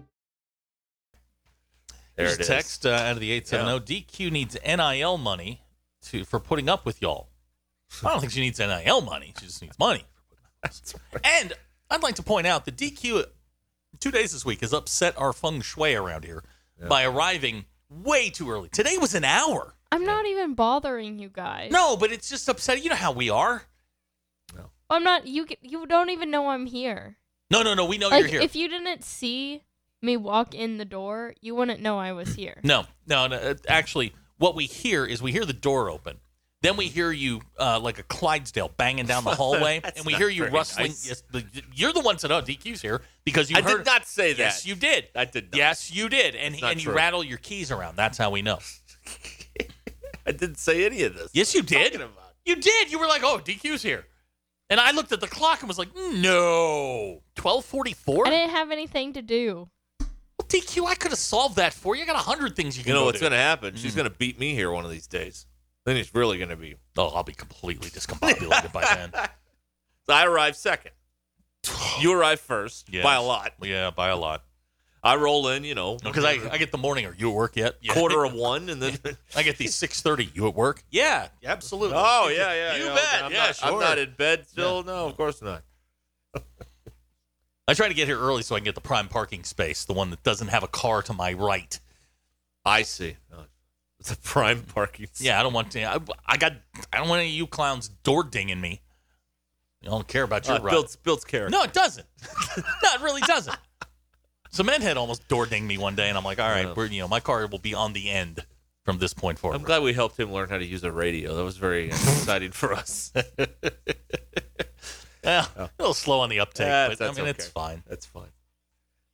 [SPEAKER 1] There
[SPEAKER 2] There's
[SPEAKER 1] it is.
[SPEAKER 2] a text uh, out of the 870. DQ needs NIL money to for putting up with y'all. I don't think she needs NIL money. She just needs money. <laughs> And I'd like to point out that DQ two days this week has upset our feng shui around here by arriving way too early. Today was an hour.
[SPEAKER 3] I'm not even bothering you guys.
[SPEAKER 2] No, but it's just upsetting. You know how we are. No.
[SPEAKER 3] I'm not. You you don't even know I'm here.
[SPEAKER 2] No, no, no. We know
[SPEAKER 3] like
[SPEAKER 2] you're here.
[SPEAKER 3] if you didn't see me walk in the door, you wouldn't know I was here.
[SPEAKER 2] No, no, no. uh, Actually, what we hear is we hear the door open. Then we hear you uh, like a Clydesdale banging down the <laughs> hallway,
[SPEAKER 1] That's
[SPEAKER 2] and we
[SPEAKER 1] not
[SPEAKER 2] hear you
[SPEAKER 1] very
[SPEAKER 2] rustling.
[SPEAKER 1] nice.
[SPEAKER 2] Yes, the, you're the one said, "Oh, DQ's here," because you
[SPEAKER 1] I
[SPEAKER 2] heard.
[SPEAKER 1] did not say that.
[SPEAKER 2] Yes, you did.
[SPEAKER 1] I did not.
[SPEAKER 2] Yes, you did, and
[SPEAKER 1] That's not
[SPEAKER 2] and you
[SPEAKER 1] true.
[SPEAKER 2] rattle your keys around. That's how we know. <laughs>
[SPEAKER 1] I didn't say any of this.
[SPEAKER 2] Yes, you did.
[SPEAKER 1] talking about?
[SPEAKER 2] You did. You were like, "Oh, DQ's here," and I looked at the clock and was like, "No, twelve forty-four.
[SPEAKER 3] I didn't have anything to do.
[SPEAKER 2] Well, DQ, I could have solved that for you. I got a hundred things you
[SPEAKER 1] You
[SPEAKER 2] can.
[SPEAKER 1] know
[SPEAKER 2] go
[SPEAKER 1] what's
[SPEAKER 2] do.
[SPEAKER 1] going to happen? She's
[SPEAKER 2] Mm.
[SPEAKER 1] going to beat me here one of these days. Then it's really going to be.
[SPEAKER 2] Oh, I'll be completely discombobulated by then. <laughs>
[SPEAKER 1] So I arrive second. You arrive first
[SPEAKER 2] Yes.
[SPEAKER 1] by a lot.
[SPEAKER 2] Yeah, by a lot.
[SPEAKER 1] I roll in, you know,
[SPEAKER 2] Because I, I get the morning. Are you at work yet? Yeah.
[SPEAKER 1] quarter of <laughs> one, and then
[SPEAKER 2] I get the six thirty. You at work? Yeah, absolutely.
[SPEAKER 1] oh yeah, yeah,
[SPEAKER 2] You
[SPEAKER 1] know,
[SPEAKER 2] bet.
[SPEAKER 1] I'm
[SPEAKER 2] yeah,
[SPEAKER 1] not,
[SPEAKER 2] sure.
[SPEAKER 1] I'm not in bed still. No, of course not.
[SPEAKER 2] I try to get here early so I can get the prime parking space, the one that doesn't have a car to my right.
[SPEAKER 1] I see. It's a prime parking.
[SPEAKER 2] Yeah, I don't want to. I, I got. I don't want any of you clowns door dinging me. I don't care about your
[SPEAKER 1] Uh,
[SPEAKER 2] ride.
[SPEAKER 1] builds builds character.
[SPEAKER 2] No, it doesn't. no, it really doesn't. Cementhead almost door dinged me one day, and I'm like, all right,
[SPEAKER 1] Yeah.
[SPEAKER 2] we're, you know, my car will be on the end from this point forward.
[SPEAKER 1] I'm glad we helped him learn how to use a radio. That was very <laughs> exciting for us. <laughs>
[SPEAKER 2] Yeah, a little slow on the uptake, but I mean, it's fine.
[SPEAKER 1] That's fine.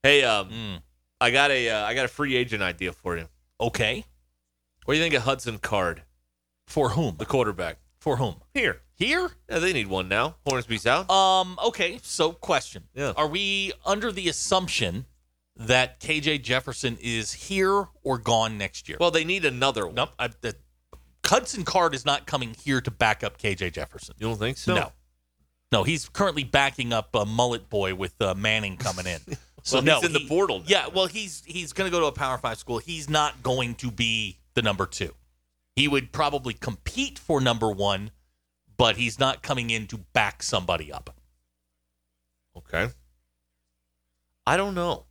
[SPEAKER 1] Hey, um,
[SPEAKER 2] Mm.
[SPEAKER 1] I got a uh, I got a free agent idea for you.
[SPEAKER 2] Okay,
[SPEAKER 1] What do you think of Hudson Card,
[SPEAKER 2] for whom?
[SPEAKER 1] the quarterback?
[SPEAKER 2] For whom?
[SPEAKER 1] Here,
[SPEAKER 2] Here?
[SPEAKER 1] yeah, they need one now. Hornsby's out.
[SPEAKER 2] Um. Okay. So, question.
[SPEAKER 1] Yeah.
[SPEAKER 2] Are we under the assumption that KJ Jefferson is here or gone next year?
[SPEAKER 1] well, they need another one.
[SPEAKER 2] nope. I, the, Hudson Card is not coming here to back up KJ Jefferson.
[SPEAKER 1] You don't think so?
[SPEAKER 2] No. No, he's currently backing up uh, Mullet Boy with uh, Manning coming in. <laughs> So
[SPEAKER 1] Well,
[SPEAKER 2] no,
[SPEAKER 1] he's in the
[SPEAKER 2] he-
[SPEAKER 1] portal now.
[SPEAKER 2] Yeah, well, he's he's going to go to a Power Five school. He's not going to be the number two. He would probably compete for number one, but he's not coming in to back somebody up.
[SPEAKER 1] Okay. I don't know.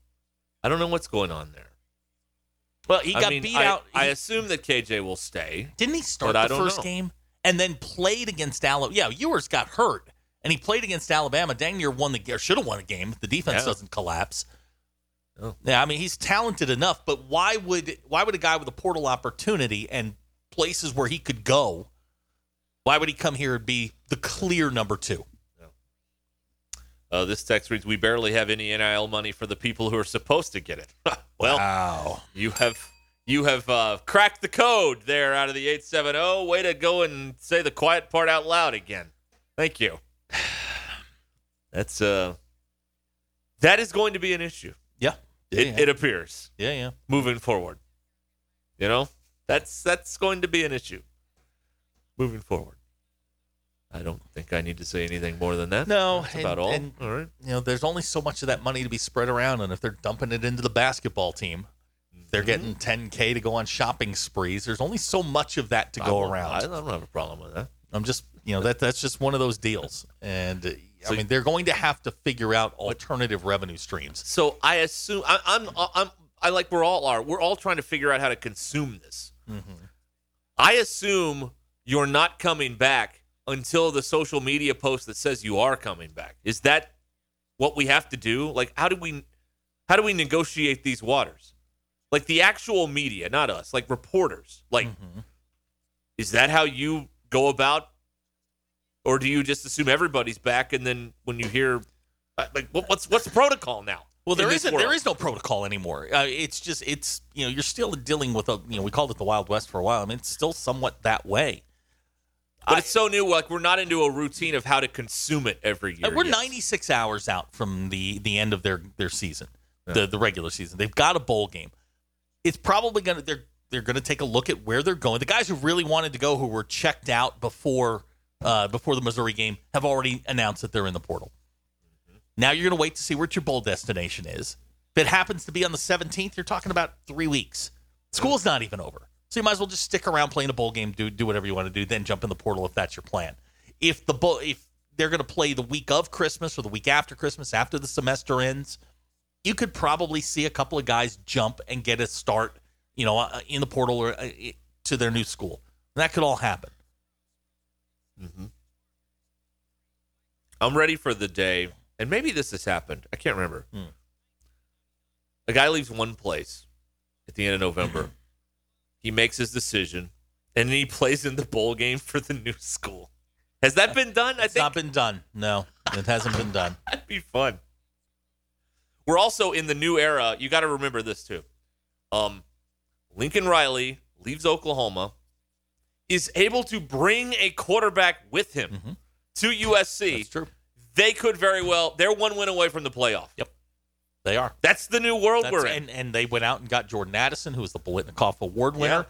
[SPEAKER 1] I don't know what's going on there.
[SPEAKER 2] Well, he
[SPEAKER 1] I
[SPEAKER 2] got
[SPEAKER 1] mean,
[SPEAKER 2] beat
[SPEAKER 1] I,
[SPEAKER 2] out.
[SPEAKER 1] I assume that KJ will stay.
[SPEAKER 2] didn't he start the first
[SPEAKER 1] know.
[SPEAKER 2] game and then played against Alabama? Yeah, Ewers got hurt, and he played against Alabama. Dang near won the or should have won a game if the defense
[SPEAKER 1] Yeah.
[SPEAKER 2] doesn't collapse.
[SPEAKER 1] Oh.
[SPEAKER 2] Yeah, I mean he's talented enough, but why would why would a guy with a portal opportunity and places where he could go, why would he come here and be the clear number two?
[SPEAKER 1] Uh, this text reads, "We barely have any NIL money for the people who are supposed to get it." <laughs> well,
[SPEAKER 2] wow.
[SPEAKER 1] you have you have uh, cracked the code there out of the eight seven zero. Way to go and say the quiet part out loud again. Thank you. That's uh, that is going to be an issue.
[SPEAKER 2] Yeah, yeah,
[SPEAKER 1] It,
[SPEAKER 2] yeah.
[SPEAKER 1] it appears
[SPEAKER 2] yeah, yeah.
[SPEAKER 1] moving forward. You know, that's that's going to be an issue moving forward. I don't think I need to say anything more than that.
[SPEAKER 2] No,
[SPEAKER 1] that's
[SPEAKER 2] and-
[SPEAKER 1] about all.
[SPEAKER 2] and-
[SPEAKER 1] all right.
[SPEAKER 2] You know, there's only so much of that money to be spread around, and if they're dumping it into the basketball team, they're
[SPEAKER 1] Mm-hmm.
[SPEAKER 2] getting 10k to go on shopping sprees. There's only so much of that to go around.
[SPEAKER 1] I don't have a problem with that.
[SPEAKER 2] I'm just, you know, that that's just one of those deals, and uh,
[SPEAKER 1] So-
[SPEAKER 2] I mean, they're going to have to figure out alternative revenue streams.
[SPEAKER 1] So I assume I, I'm I'm I like we're all are. We're all trying to figure out how to consume this. I assume you're not coming back until the social media post that says you are coming back. Is that what we have to do? Like how do we how do we negotiate these waters? Like the actual media, not us, like reporters. Like is that how you go about or do you just assume everybody's back and then when you hear uh, like what's what's the protocol now?
[SPEAKER 2] Well, there isn't. There is no protocol anymore. Uh, it's just, it's you know, you're still dealing with a, you know, we called it the Wild West for a while. I mean, it's still somewhat that way.
[SPEAKER 1] But it's so new. Like we're not into a routine of how to consume it every year.
[SPEAKER 2] Uh, We're
[SPEAKER 1] yet.
[SPEAKER 2] 96 hours out from the the end of their their season, the the regular season. They've got a bowl game. It's probably gonna they're they're gonna take a look at where they're going. The guys who really wanted to go, who were checked out before uh, before the Missouri game, have already announced that they're in the portal. Now you're gonna wait to see what your bowl destination is. If it happens to be on the 17th, you're talking about three weeks. School's not even over, so you might as well just stick around playing a bowl game, do do whatever you want to do, then jump in the portal if that's your plan. If the bowl if they're going to play the week of Christmas or the week after Christmas after the semester ends, you could probably see a couple of guys jump and get a start, you know, uh, in the portal or uh, to their new school. That could all happen.
[SPEAKER 1] I'm ready for the day, and maybe this has happened. I can't remember.
[SPEAKER 2] Hmm.
[SPEAKER 1] A guy leaves one place at the end of November. <clears throat> he makes his decision, and then he <laughs> plays in the bowl game for the new school. Has that been done? I
[SPEAKER 2] It's
[SPEAKER 1] think
[SPEAKER 2] not been done. No, it hasn't been done. <laughs>
[SPEAKER 1] that'd be fun. We're also in the new era. You got to remember this too. Um, Lincoln Riley leaves Oklahoma, is able to bring a quarterback with him to USC.
[SPEAKER 2] That's true.
[SPEAKER 1] They could very well. They're one win away from the playoff.
[SPEAKER 2] Yep. They are.
[SPEAKER 1] That's the new world
[SPEAKER 2] That's-
[SPEAKER 1] we're in.
[SPEAKER 2] and and they went out and got Jordan Addison, who was the Biletnikoff Award winner.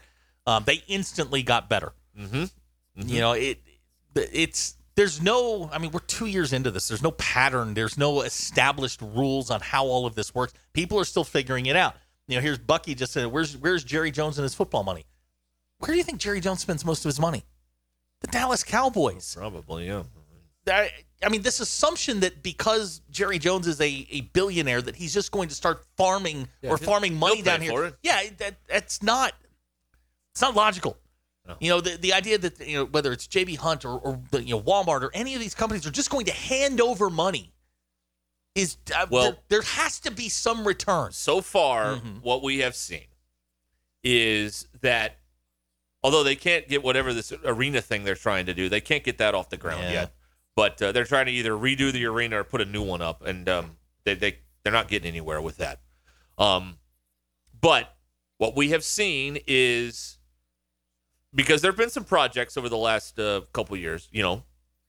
[SPEAKER 2] Um, they instantly got better.
[SPEAKER 1] Mm-hmm.
[SPEAKER 2] You know, it it's there's no. I mean, we're two years into this. There's no pattern. There's no established rules on how all of this works. People are still figuring it out. You know, here's Bucky just said, "Where's where's Jerry Jones and his football money? Where do you think Jerry Jones spends most of his money? The Dallas Cowboys.
[SPEAKER 1] Probably, yeah.
[SPEAKER 2] I, I mean, this assumption that because Jerry Jones is a, a billionaire, that he's just going to start farming
[SPEAKER 1] Yeah,
[SPEAKER 2] or farming money down here. Yeah, that that's not it's not logical. You know, the, the idea that you know whether it's JB Hunt or, or the, you know Walmart or any of these companies are just going to hand over money is uh,
[SPEAKER 1] Well-
[SPEAKER 2] there, there has to be some return.
[SPEAKER 1] So far,
[SPEAKER 2] Mm-hmm.
[SPEAKER 1] what we have seen is that although they can't get whatever this arena thing they're trying to do, they can't get that off the ground
[SPEAKER 2] Yeah.
[SPEAKER 1] yet. But uh, they're trying to either redo the arena or put a new one up, and um, they they they're not getting anywhere with that. Um, but what we have seen is because there have been some projects over the last uh, couple years. You know,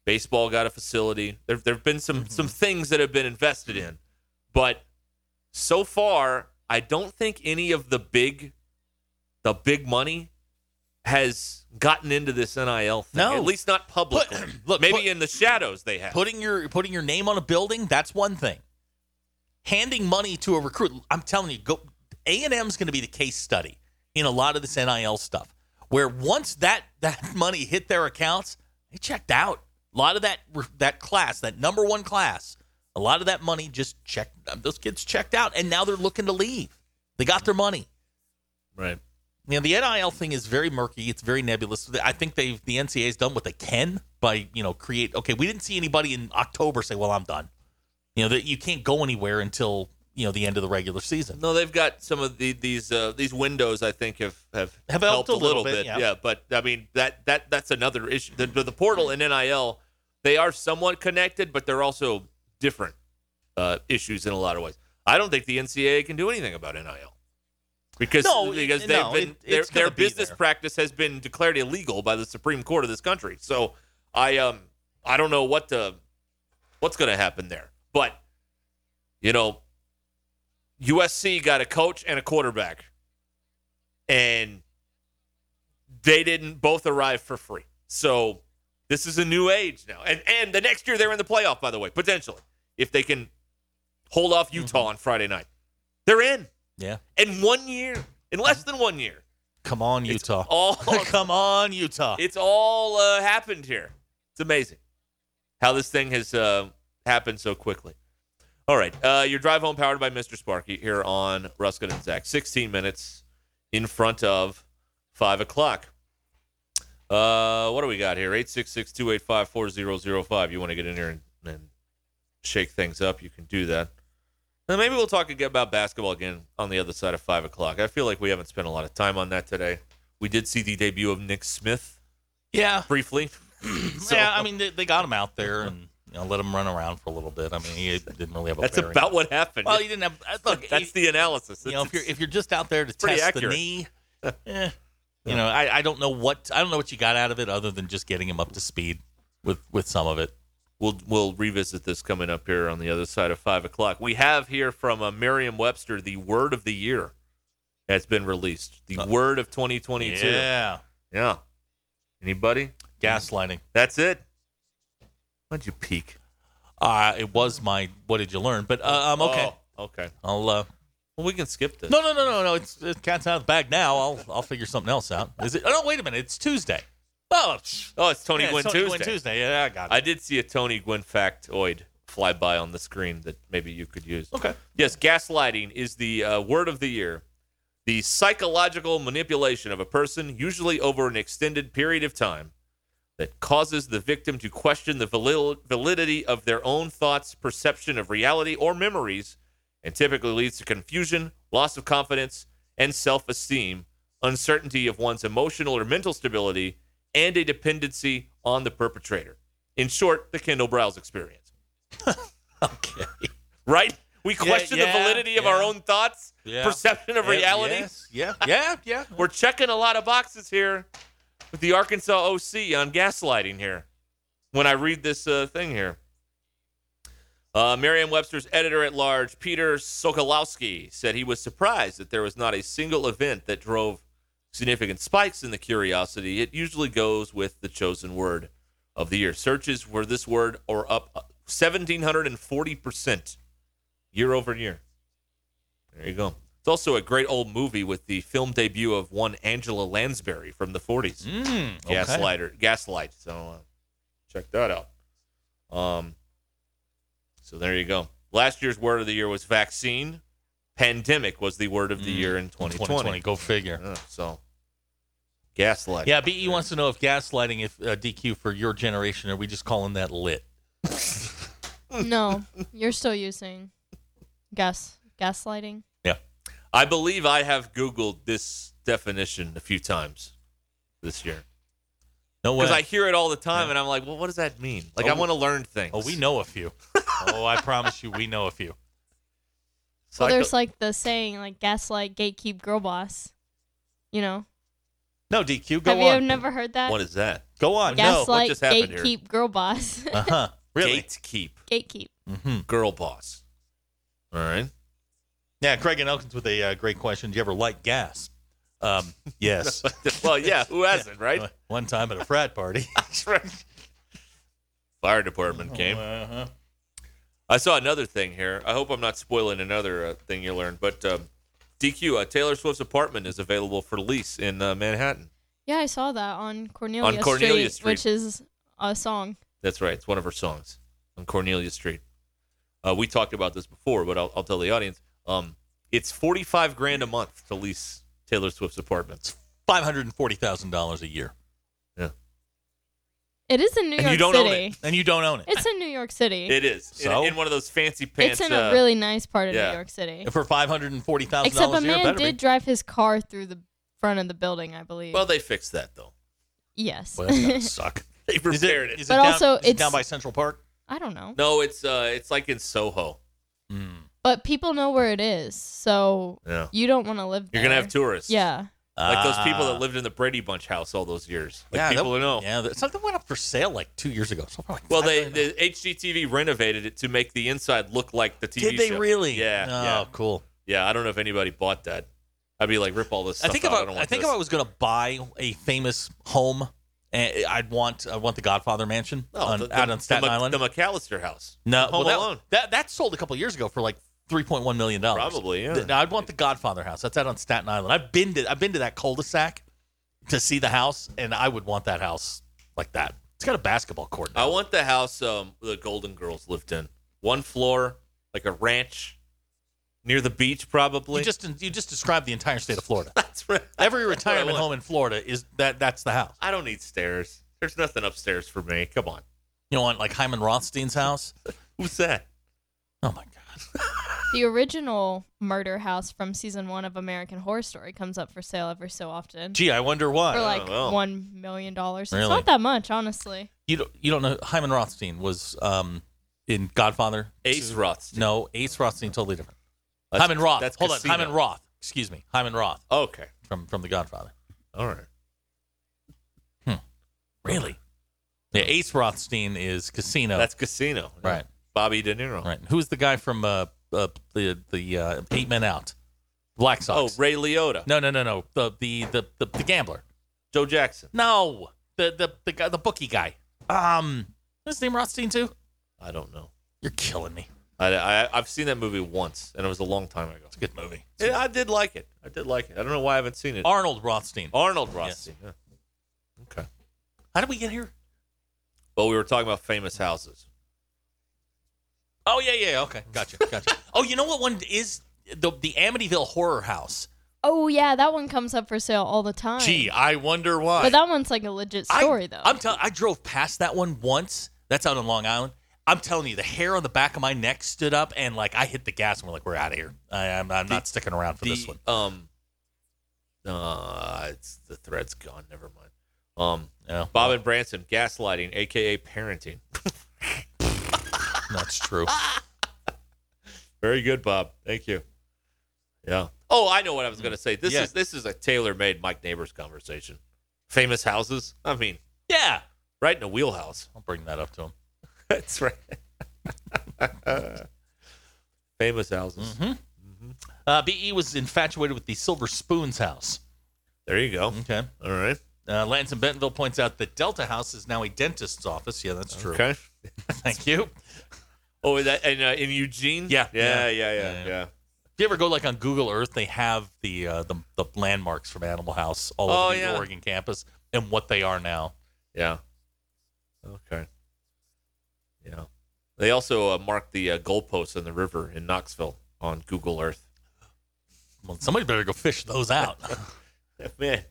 [SPEAKER 1] baseball got a facility. There there have been some mm-hmm. some things that have been invested in, but so far, I don't think any of the big the big money has gotten into this NIL thing.
[SPEAKER 2] No.
[SPEAKER 1] At least not publicly. <clears throat>
[SPEAKER 2] look,
[SPEAKER 1] maybe
[SPEAKER 2] put-
[SPEAKER 1] in the shadows they have.
[SPEAKER 2] Putting your putting your name on a building, that's one thing. Handing money to a recruit, I'm telling you, go A and M is going to be the case study in a lot of this NIL stuff. Where once that that <laughs> money hit their accounts, they checked out. A lot of that that class, that number one class, a lot of that money just checked. Um, those kids checked out, and now they're looking to leave. They got their money.
[SPEAKER 1] right.
[SPEAKER 2] You know, the NIL thing is very murky. It's very nebulous. I think they've the NCAA's done what they can by you know create. Okay, we didn't see anybody in October say, "Well, I'm done." You know that you can't go anywhere until you know the end of the regular season.
[SPEAKER 1] No, they've got some of the, these uh, these windows. I think have have,
[SPEAKER 2] Have helped a little bit,
[SPEAKER 1] Yeah.
[SPEAKER 2] yeah.
[SPEAKER 1] but I mean that that that's another issue. The, the portal and NIL they are somewhat connected, but they're also different uh, issues in a lot of ways. I don't think the NCAA can do anything about NIL because
[SPEAKER 2] No,
[SPEAKER 1] because they've
[SPEAKER 2] no,
[SPEAKER 1] been
[SPEAKER 2] it-
[SPEAKER 1] their their
[SPEAKER 2] be
[SPEAKER 1] business
[SPEAKER 2] there.
[SPEAKER 1] practice has been declared illegal by the Supreme Court of this country. So I um I don't know what the what's going to happen there, but you know USC got a coach and a quarterback, and they didn't both arrive for free. So this is a new age now, and and the next year they're in the playoff. By the way, potentially if they can hold off Utah on Friday night, they're in
[SPEAKER 2] Yeah,
[SPEAKER 1] in one year, in less than one year.
[SPEAKER 2] come on, Utah. <laughs>
[SPEAKER 1] All
[SPEAKER 2] come on, Utah.
[SPEAKER 1] it's all uh, happened here. It's amazing how this thing has uh, happened so quickly. All right, uh, your drive home powered by Mr. Sparky here on Ruskin and Zach. 16 minutes in front of five o'clock. Uh, what do we got here? 866-285-4005. You want to get in here and, and shake things up? You can do that. And maybe we'll talk again about basketball again on the other side of five o'clock. I feel like we haven't spent a lot of time on that today. We did see the debut of Nick Smith
[SPEAKER 2] yeah,
[SPEAKER 1] briefly. So- <clears throat>
[SPEAKER 2] yeah. I mean, they, they got him out there and you know let him run around for a little bit. I mean, he didn't really have a.
[SPEAKER 1] That's
[SPEAKER 2] bearing.
[SPEAKER 1] about what happened.
[SPEAKER 2] Well, he didn't have. uh, Look,
[SPEAKER 1] That's
[SPEAKER 2] you,
[SPEAKER 1] the analysis.
[SPEAKER 2] you know, if you're if you're just out there to test
[SPEAKER 1] accurate.
[SPEAKER 2] the knee, <laughs> eh, you know, I, I don't know what I don't know what you got out of it other than just getting him up to speed with with some of it.
[SPEAKER 1] we'll we'll revisit this coming up here on the other side of five o'clock. We have here from uh, Merriam-Webster the word of the year has been released. The word of 2022.
[SPEAKER 2] Yeah,
[SPEAKER 1] Yeah. Anybody?
[SPEAKER 2] gaslighting.
[SPEAKER 1] That's it. Why'd you peek?
[SPEAKER 2] Uh, it was my. What did you learn? But uh, um, okay.
[SPEAKER 1] Oh, okay.
[SPEAKER 2] I'll. Uh,
[SPEAKER 1] Well, we can skip this.
[SPEAKER 2] no, no, no, no, no. It's, it's cat's out of the bag now. I'll I'll figure something else out. Is it? Oh no, wait a minute. It's Tuesday. Oh, psh.
[SPEAKER 1] Oh, it's Tony
[SPEAKER 2] yeah,
[SPEAKER 1] Gwynn
[SPEAKER 2] it's Tony
[SPEAKER 1] Tuesday.
[SPEAKER 2] Gwynn Tuesday. Yeah, I got it.
[SPEAKER 1] I did see a Tony Gwynn factoid fly by on the screen that maybe you could use.
[SPEAKER 2] okay.
[SPEAKER 1] Yes, gaslighting is the uh, word of the year. The psychological manipulation of a person, usually over an extended period of time, that causes the victim to question the valid- validity of their own thoughts, perception of reality, or memories, and typically leads to confusion, loss of confidence, and self esteem, uncertainty of one's emotional or mental stability, and a dependency on the perpetrator. In short, the Kendal Briles experience. <laughs>
[SPEAKER 2] Okay.
[SPEAKER 1] Right? We question the
[SPEAKER 2] yeah,
[SPEAKER 1] validity of our own thoughts,
[SPEAKER 2] Yeah.
[SPEAKER 1] perception of reality.
[SPEAKER 2] Yes, Yeah. Yeah. Yeah.
[SPEAKER 1] We're checking a lot of boxes here with the Arkansas OC on gaslighting here when I read this uh, thing here. Uh, Merriam-Webster's editor at large, Peter Sokolowski, said he was surprised that there was not a single event that drove significant spikes in the curiosity. It usually goes with the chosen word of the year. Searches for this word are up 1,740% year over year. There you go. It's also a great old movie with the film debut of one Angela Lansbury from the 40s.
[SPEAKER 2] Mm, okay.
[SPEAKER 1] Gaslighter, Gaslight. So uh, check that out. Um, so there you go. Last year's word of the year was vaccine. Pandemic was the word of the
[SPEAKER 2] Mm,
[SPEAKER 1] year in
[SPEAKER 2] in
[SPEAKER 1] 2020.
[SPEAKER 2] 2020, go figure.
[SPEAKER 1] Yeah, so gaslight.
[SPEAKER 2] Yeah, BE wants to know if gaslighting, if uh, DQ for your generation, are we just calling that lit?
[SPEAKER 3] no, <laughs> you're still using gas gaslighting.
[SPEAKER 2] Yeah.
[SPEAKER 1] I believe I have Googled this definition a few times this year.
[SPEAKER 2] No way.
[SPEAKER 1] Because I hear it all the time, and I'm like, well, what does that mean? Like, I
[SPEAKER 2] Oh,
[SPEAKER 1] want to learn things.
[SPEAKER 2] Oh, we know a few. oh, I promise you, we know a few.
[SPEAKER 1] So
[SPEAKER 3] Well, there's like the saying like gaslight, gatekeep, girl boss. You know.
[SPEAKER 2] No, DQ, go
[SPEAKER 3] Have
[SPEAKER 2] on.
[SPEAKER 3] you ever never heard that?
[SPEAKER 1] what is that?
[SPEAKER 2] Go on.
[SPEAKER 3] Gaslight,
[SPEAKER 1] just happened here?
[SPEAKER 3] gatekeep, girl boss.
[SPEAKER 2] Uh huh. Really?
[SPEAKER 1] Gatekeep,
[SPEAKER 3] gatekeep.
[SPEAKER 2] Mm-hmm.
[SPEAKER 1] girl boss. All right.
[SPEAKER 2] Yeah, Craig and Elkins with a uh, great question. Do you ever light gas? Um, <laughs> yes. <laughs>
[SPEAKER 1] well, yeah, who hasn't, right? <laughs>
[SPEAKER 2] One time at a frat party.
[SPEAKER 1] That's right. Fire department came.
[SPEAKER 2] Uh-huh.
[SPEAKER 1] I saw another thing here. I hope I'm not spoiling another uh, thing you learned, but um, DQ, uh, Taylor Swift's apartment is available for lease in uh, Manhattan.
[SPEAKER 3] Yeah, I saw that on Cornelia, on
[SPEAKER 1] Cornelia
[SPEAKER 3] Street,
[SPEAKER 1] Street.
[SPEAKER 3] which is a song.
[SPEAKER 1] That's right. It's one of her songs on Cornelia Street. Uh, we talked about this before, but I'll, I'll tell the audience. Um, it's 45 grand a month to lease Taylor Swift's apartment.
[SPEAKER 2] Five hundred and forty thousand dollars a year, Yeah.
[SPEAKER 3] It is in New
[SPEAKER 1] And
[SPEAKER 3] York
[SPEAKER 1] you don't own
[SPEAKER 3] City.
[SPEAKER 1] it.
[SPEAKER 2] and you don't own it.
[SPEAKER 3] It's in New York City.
[SPEAKER 1] It is. In-
[SPEAKER 2] So?
[SPEAKER 1] In, one of those fancy pants.
[SPEAKER 3] it's in a
[SPEAKER 1] uh,
[SPEAKER 3] really nice part of
[SPEAKER 1] yeah.
[SPEAKER 3] New York City.
[SPEAKER 2] for five hundred and forty thousand
[SPEAKER 3] Except a
[SPEAKER 2] dollars a
[SPEAKER 3] man
[SPEAKER 2] better
[SPEAKER 3] did
[SPEAKER 2] be.
[SPEAKER 3] drive his car through the front of the building, I believe.
[SPEAKER 1] Well, they fixed that, though.
[SPEAKER 3] yes.
[SPEAKER 2] Well, that's gotta <laughs> suck.
[SPEAKER 1] They
[SPEAKER 2] Is
[SPEAKER 1] repaired
[SPEAKER 2] it,
[SPEAKER 1] it.
[SPEAKER 2] is it
[SPEAKER 3] But
[SPEAKER 2] down,
[SPEAKER 3] also,
[SPEAKER 2] is it down by Central Park?
[SPEAKER 3] I don't know.
[SPEAKER 1] No, it's uh, it's like in Soho.
[SPEAKER 3] But people know where it is, so
[SPEAKER 1] Yeah.
[SPEAKER 3] you don't want to live there.
[SPEAKER 1] You're gonna have tourists.
[SPEAKER 3] Yeah.
[SPEAKER 1] Like those people
[SPEAKER 2] Ah.
[SPEAKER 1] that lived in the Brady Bunch house all those years. Like
[SPEAKER 2] yeah,
[SPEAKER 1] people
[SPEAKER 2] that,
[SPEAKER 1] who know.
[SPEAKER 2] Yeah, that, something went up for sale like two years ago. So like
[SPEAKER 1] Well, they the HGTV renovated it to make the inside look like the TV
[SPEAKER 2] Did they
[SPEAKER 1] show.
[SPEAKER 2] really?
[SPEAKER 1] Yeah.
[SPEAKER 2] Oh,
[SPEAKER 1] yeah.
[SPEAKER 2] cool.
[SPEAKER 1] Yeah. I don't know if anybody bought that. I'd be like, rip all this
[SPEAKER 2] I
[SPEAKER 1] stuff
[SPEAKER 2] think
[SPEAKER 1] out.
[SPEAKER 2] if
[SPEAKER 1] I,
[SPEAKER 2] I,
[SPEAKER 1] don't
[SPEAKER 2] I think
[SPEAKER 1] this.
[SPEAKER 2] if I was going to buy a famous home, eh, I'd want I want the Godfather Mansion
[SPEAKER 1] No,
[SPEAKER 2] on,
[SPEAKER 1] the- the-
[SPEAKER 2] out on Staten
[SPEAKER 1] the, Mc-
[SPEAKER 2] Island.
[SPEAKER 1] the McAllister house.
[SPEAKER 2] no,
[SPEAKER 1] Home
[SPEAKER 2] well, that,
[SPEAKER 1] Alone.
[SPEAKER 2] that that sold a couple years ago for like three point one million dollars.
[SPEAKER 1] Probably, yeah.
[SPEAKER 2] Now I'd want the Godfather house. That's out on Staten Island. I've been to I've been to that cul-de-sac to see the house, and I would want that house like that. It's got a basketball court.
[SPEAKER 1] I want the house um, the Golden Girls lived in. One floor, like a ranch near the beach, probably.
[SPEAKER 2] You just you just described the entire state of Florida. <laughs>
[SPEAKER 1] That's right.
[SPEAKER 2] Every
[SPEAKER 1] That's
[SPEAKER 2] retirement home in Florida is that that's the house.
[SPEAKER 1] I don't need stairs. There's nothing upstairs for me. Come on.
[SPEAKER 2] You know, want like Hyman Rothstein's house. <laughs>
[SPEAKER 1] Who's that?
[SPEAKER 2] Oh my god. <laughs>
[SPEAKER 3] The original murder house from season one of American Horror Story comes up for sale every so often.
[SPEAKER 2] Gee, I wonder why.
[SPEAKER 3] for like
[SPEAKER 1] well.
[SPEAKER 3] one million dollars. It's not that much, honestly.
[SPEAKER 2] You don't, you don't know Hyman Rothstein was um in Godfather.
[SPEAKER 1] Ace Rothstein.
[SPEAKER 2] No, Ace Rothstein totally different.
[SPEAKER 1] That's-
[SPEAKER 2] Hyman Roth.
[SPEAKER 1] that's
[SPEAKER 2] Hold
[SPEAKER 1] Casino.
[SPEAKER 2] on, Hyman Roth. Excuse me, Hyman Roth
[SPEAKER 1] Okay.
[SPEAKER 2] from from the Godfather.
[SPEAKER 1] All right.
[SPEAKER 2] Really? Yeah, Ace Rothstein is Casino.
[SPEAKER 1] That's Casino.
[SPEAKER 2] right.
[SPEAKER 1] Bobby De Niro.
[SPEAKER 2] Right. Who's the guy from uh, uh the the uh, Eight Men Out? Black Sox.
[SPEAKER 1] Oh, Ray Liotta.
[SPEAKER 2] no, no, no, no. The the the the, the gambler.
[SPEAKER 1] Joe Jackson.
[SPEAKER 2] No, the the the guy, the bookie guy. Um, is his name Rothstein too?
[SPEAKER 1] I don't know.
[SPEAKER 2] You're killing me.
[SPEAKER 1] I, I I've seen that movie once, and it was a long time ago.
[SPEAKER 2] It's a good movie.
[SPEAKER 1] Yeah, I did like it. I did like it. I don't know why I haven't seen it.
[SPEAKER 2] Arnold Rothstein.
[SPEAKER 1] Arnold Rothstein. Yeah. Okay.
[SPEAKER 2] How did we get here?
[SPEAKER 1] Well, we were talking about famous houses.
[SPEAKER 2] Oh yeah, yeah. Okay, gotcha, gotcha. <laughs> oh, you know what one is the the Amityville Horror House.
[SPEAKER 3] Oh yeah, that one comes up for sale all the time.
[SPEAKER 2] Gee, I wonder why.
[SPEAKER 3] but that one's like a legit story
[SPEAKER 2] I,
[SPEAKER 3] though.
[SPEAKER 2] I'm telling. I drove past that one once. That's out on Long Island. I'm telling you, the hair on the back of my neck stood up, and like I hit the gas, and we're like, we're out of here. I, I'm, I'm not sticking around for
[SPEAKER 1] the,
[SPEAKER 2] this one.
[SPEAKER 1] Um. Uh, it's the thread's gone. Never mind. Um,
[SPEAKER 2] Yeah,
[SPEAKER 1] Bob and Branson gaslighting, aka parenting. <laughs>
[SPEAKER 2] that's true. <laughs>
[SPEAKER 1] Very good, Bob. Thank you. Yeah. Oh, I know what I was going to say. This
[SPEAKER 2] Yeah.
[SPEAKER 1] is this is a tailor-made Mike Neighbors conversation. Famous houses. I mean,
[SPEAKER 2] Yeah,
[SPEAKER 1] right in the wheelhouse.
[SPEAKER 2] I'll bring that up to him. <laughs>
[SPEAKER 1] That's right. <laughs> Famous houses.
[SPEAKER 2] hmm Uh, BE was infatuated with the Silver Spoons house.
[SPEAKER 1] There you go.
[SPEAKER 2] Okay.
[SPEAKER 1] All right.
[SPEAKER 2] Uh, Lance in Bentonville points out that Delta House is now a dentist's office. Yeah, that's true.
[SPEAKER 1] Okay. <laughs>
[SPEAKER 2] Thank you.
[SPEAKER 1] Oh, is that in, uh, in Eugene?
[SPEAKER 2] Yeah,
[SPEAKER 1] Yeah,
[SPEAKER 2] yeah,
[SPEAKER 1] yeah, yeah,
[SPEAKER 2] yeah.
[SPEAKER 1] yeah.
[SPEAKER 2] If you ever go like on Google Earth, they have the uh, the, the landmarks from Animal House all
[SPEAKER 1] Oh,
[SPEAKER 2] over the
[SPEAKER 1] yeah.
[SPEAKER 2] Oregon campus and what they are now.
[SPEAKER 1] Yeah. Okay. Yeah. They also uh, marked the uh, goalposts in the river in Knoxville on Google Earth.
[SPEAKER 2] Well, somebody better go fish those out. <laughs>
[SPEAKER 1] Man,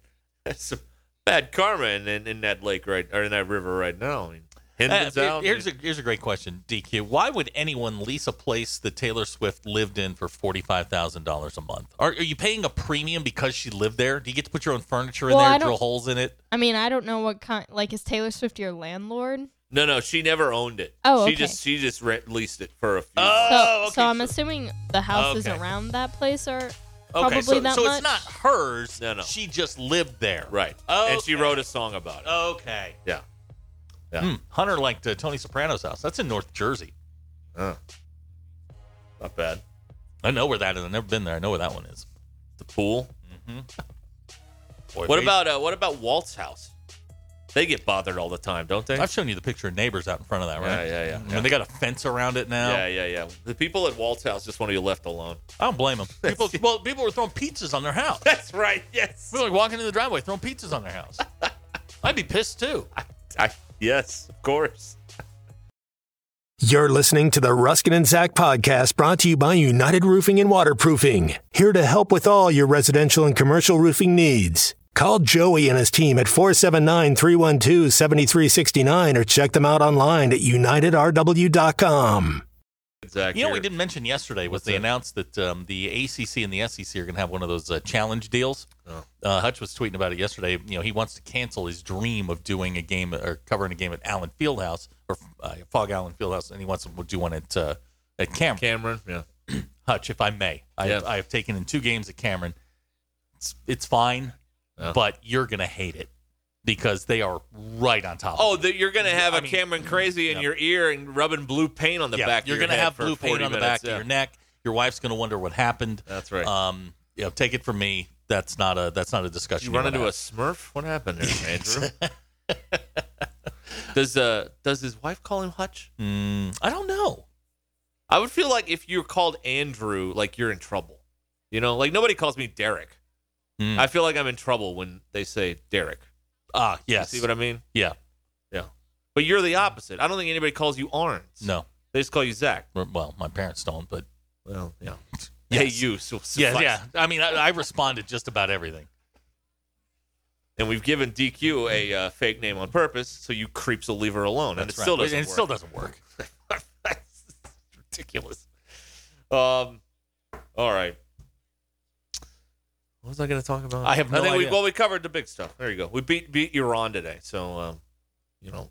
[SPEAKER 1] that's some bad karma in, in, in that lake right or in that river right now. I mean, Hinman's
[SPEAKER 2] Uh,
[SPEAKER 1] out.
[SPEAKER 2] Here's a here's a great question, DQ. Why would anyone lease a place that Taylor Swift lived in for forty five thousand dollars a month? Are, are you paying a premium because she lived there? Do you get to put your own furniture in
[SPEAKER 3] Well,
[SPEAKER 2] there, drill holes in it?
[SPEAKER 3] I mean, I don't know what kind. Like, is Taylor Swift your landlord?
[SPEAKER 1] no, no, she never owned it.
[SPEAKER 3] Oh,
[SPEAKER 1] she
[SPEAKER 3] okay.
[SPEAKER 1] just she just rent, leased it for a few.
[SPEAKER 2] Oh,
[SPEAKER 3] so, so I'm assuming the houses
[SPEAKER 2] Okay.
[SPEAKER 3] around that place are
[SPEAKER 2] Okay,
[SPEAKER 3] probably
[SPEAKER 2] so,
[SPEAKER 3] that
[SPEAKER 2] so
[SPEAKER 3] much.
[SPEAKER 2] it's not hers.
[SPEAKER 1] No, no.
[SPEAKER 2] She just lived there.
[SPEAKER 1] right.
[SPEAKER 2] Okay.
[SPEAKER 1] And she wrote a song about it.
[SPEAKER 2] Okay.
[SPEAKER 1] Yeah. Yeah.
[SPEAKER 2] Hmm. Hunter liked uh, Tony Soprano's house. That's in North Jersey.
[SPEAKER 1] Oh. Not bad.
[SPEAKER 2] I know where that is. I've never been there. I know where that one is.
[SPEAKER 1] The pool.
[SPEAKER 2] Mm-hmm.
[SPEAKER 1] What about uh, what about Walt's house? They get bothered all the time, don't they?
[SPEAKER 2] I've shown you the picture of neighbors out in front of that, right?
[SPEAKER 1] Yeah, yeah, yeah.
[SPEAKER 2] I mean, they got a fence around it now.
[SPEAKER 1] Yeah, yeah, yeah. The people at Walt's house just want to be left alone.
[SPEAKER 2] I don't blame them. <laughs> People, well, people were throwing pizzas on their house.
[SPEAKER 1] That's right. Yes.
[SPEAKER 2] People were like walking in the driveway throwing pizzas on their house. <laughs> I'd be pissed too.
[SPEAKER 1] I, yes, of course.
[SPEAKER 6] You're listening to the Ruskin and Zach podcast brought to you by United Roofing and Waterproofing, here to help with all your residential and commercial roofing needs. Call Joey and his team at 479 312 7369 or check them out online at unitedrw.com.
[SPEAKER 1] Zach,
[SPEAKER 2] You know what we didn't mention yesterday was
[SPEAKER 1] What's
[SPEAKER 2] they
[SPEAKER 1] that?
[SPEAKER 2] announced that um, the ACC and the SEC are going to have one of those uh, challenge deals.
[SPEAKER 1] Oh.
[SPEAKER 2] Uh, Hutch was tweeting about it yesterday. You know, he wants to cancel his dream of doing a game or covering a game at Allen Fieldhouse or uh, Phog Allen Fieldhouse, and he wants to do one at uh, at Cameron.
[SPEAKER 1] Cameron. Yeah. <clears throat>
[SPEAKER 2] Hutch, if I may, I,
[SPEAKER 1] Yeah.
[SPEAKER 2] have, I have taken in two games at Cameron. It's, it's fine,
[SPEAKER 1] Yeah.
[SPEAKER 2] but you're going to hate it because they are right on top.
[SPEAKER 1] Oh,
[SPEAKER 2] of
[SPEAKER 1] that you're gonna have
[SPEAKER 2] I
[SPEAKER 1] a
[SPEAKER 2] mean-
[SPEAKER 1] Cameron crazy in
[SPEAKER 2] Yep.
[SPEAKER 1] your ear and rubbing blue paint on the
[SPEAKER 2] yeah,
[SPEAKER 1] back. of
[SPEAKER 2] You're
[SPEAKER 1] your
[SPEAKER 2] gonna
[SPEAKER 1] head
[SPEAKER 2] have blue paint
[SPEAKER 1] 40
[SPEAKER 2] on the
[SPEAKER 1] minutes,
[SPEAKER 2] back of your neck. Your wife's going to wonder what happened.
[SPEAKER 1] That's right.
[SPEAKER 2] Um, you know, take it from me. That's not a that's not a discussion.
[SPEAKER 1] you run
[SPEAKER 2] wanna
[SPEAKER 1] into a. Smurf? What happened there, <laughs> Andrew? does uh does his wife call him Hutch?
[SPEAKER 2] Mm, I don't know.
[SPEAKER 1] I would feel like if you're called Andrew, like you're in trouble. You know, like nobody calls me Derek.
[SPEAKER 2] Mm.
[SPEAKER 1] I feel like I'm in trouble when they say Derek.
[SPEAKER 2] Ah,
[SPEAKER 1] You
[SPEAKER 2] yes.
[SPEAKER 1] see what I mean?
[SPEAKER 2] yeah.
[SPEAKER 1] Yeah. But you're the opposite. I don't think anybody calls you Orange.
[SPEAKER 2] No.
[SPEAKER 1] They just call you Zach.
[SPEAKER 2] Well, my parents don't, but
[SPEAKER 1] Well, yeah. <laughs>
[SPEAKER 2] Yes.
[SPEAKER 1] Yeah, you. So
[SPEAKER 2] yeah, yeah. I mean, I, I responded just about everything.
[SPEAKER 1] And we've given DQ a uh, fake name on purpose, so you creeps will leave her alone, and it
[SPEAKER 2] That's
[SPEAKER 1] still doesn't
[SPEAKER 2] And it
[SPEAKER 1] work.
[SPEAKER 2] still doesn't work. <laughs>
[SPEAKER 1] That's ridiculous. Um. All right. What was I going to talk about?
[SPEAKER 2] I have no
[SPEAKER 1] I think we
[SPEAKER 2] idea.
[SPEAKER 1] well we covered the big stuff. There you go. We beat beat Iran today, so um, you know,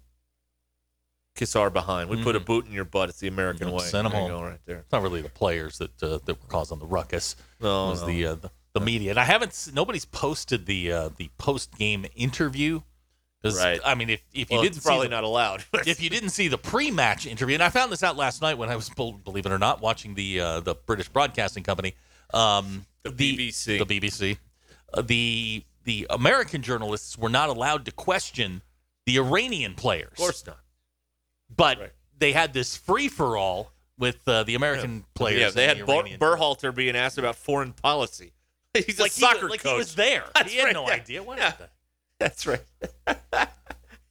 [SPEAKER 1] kiss our behind. We put a boot in your butt. It's the American way.
[SPEAKER 2] Mm-hmm. Send 'em
[SPEAKER 1] there
[SPEAKER 2] home.
[SPEAKER 1] right there.
[SPEAKER 2] It's not really the players that uh, that were causing the ruckus.
[SPEAKER 1] No,
[SPEAKER 2] it was
[SPEAKER 1] no.
[SPEAKER 2] the, uh, the the media. And I haven't. Nobody's posted the uh, the post game interview.
[SPEAKER 1] Right.
[SPEAKER 2] I mean, if if you
[SPEAKER 1] Well,
[SPEAKER 2] didn't
[SPEAKER 1] it's probably
[SPEAKER 2] see the,
[SPEAKER 1] not allowed. <laughs>
[SPEAKER 2] if you didn't see the pre-match interview, and I found this out last night when I was, bel- believe it or not, watching the uh, the British Broadcasting Company, um,
[SPEAKER 1] The BBC.
[SPEAKER 2] the BBC, uh, the the American journalists were not allowed to question the Iranian players.
[SPEAKER 1] of course not.
[SPEAKER 2] but
[SPEAKER 1] Right.
[SPEAKER 2] they had this free for all with uh, the American players.
[SPEAKER 1] Yeah, they had
[SPEAKER 2] the
[SPEAKER 1] Berhalter being asked about foreign policy. <laughs> He's
[SPEAKER 2] like
[SPEAKER 1] a soccer
[SPEAKER 2] he, like
[SPEAKER 1] coach.
[SPEAKER 2] he was there. <laughs>
[SPEAKER 1] That's
[SPEAKER 2] he had
[SPEAKER 1] right,
[SPEAKER 2] no
[SPEAKER 1] yeah.
[SPEAKER 2] idea what.
[SPEAKER 1] Yeah.
[SPEAKER 2] the- <laughs>
[SPEAKER 1] That's right.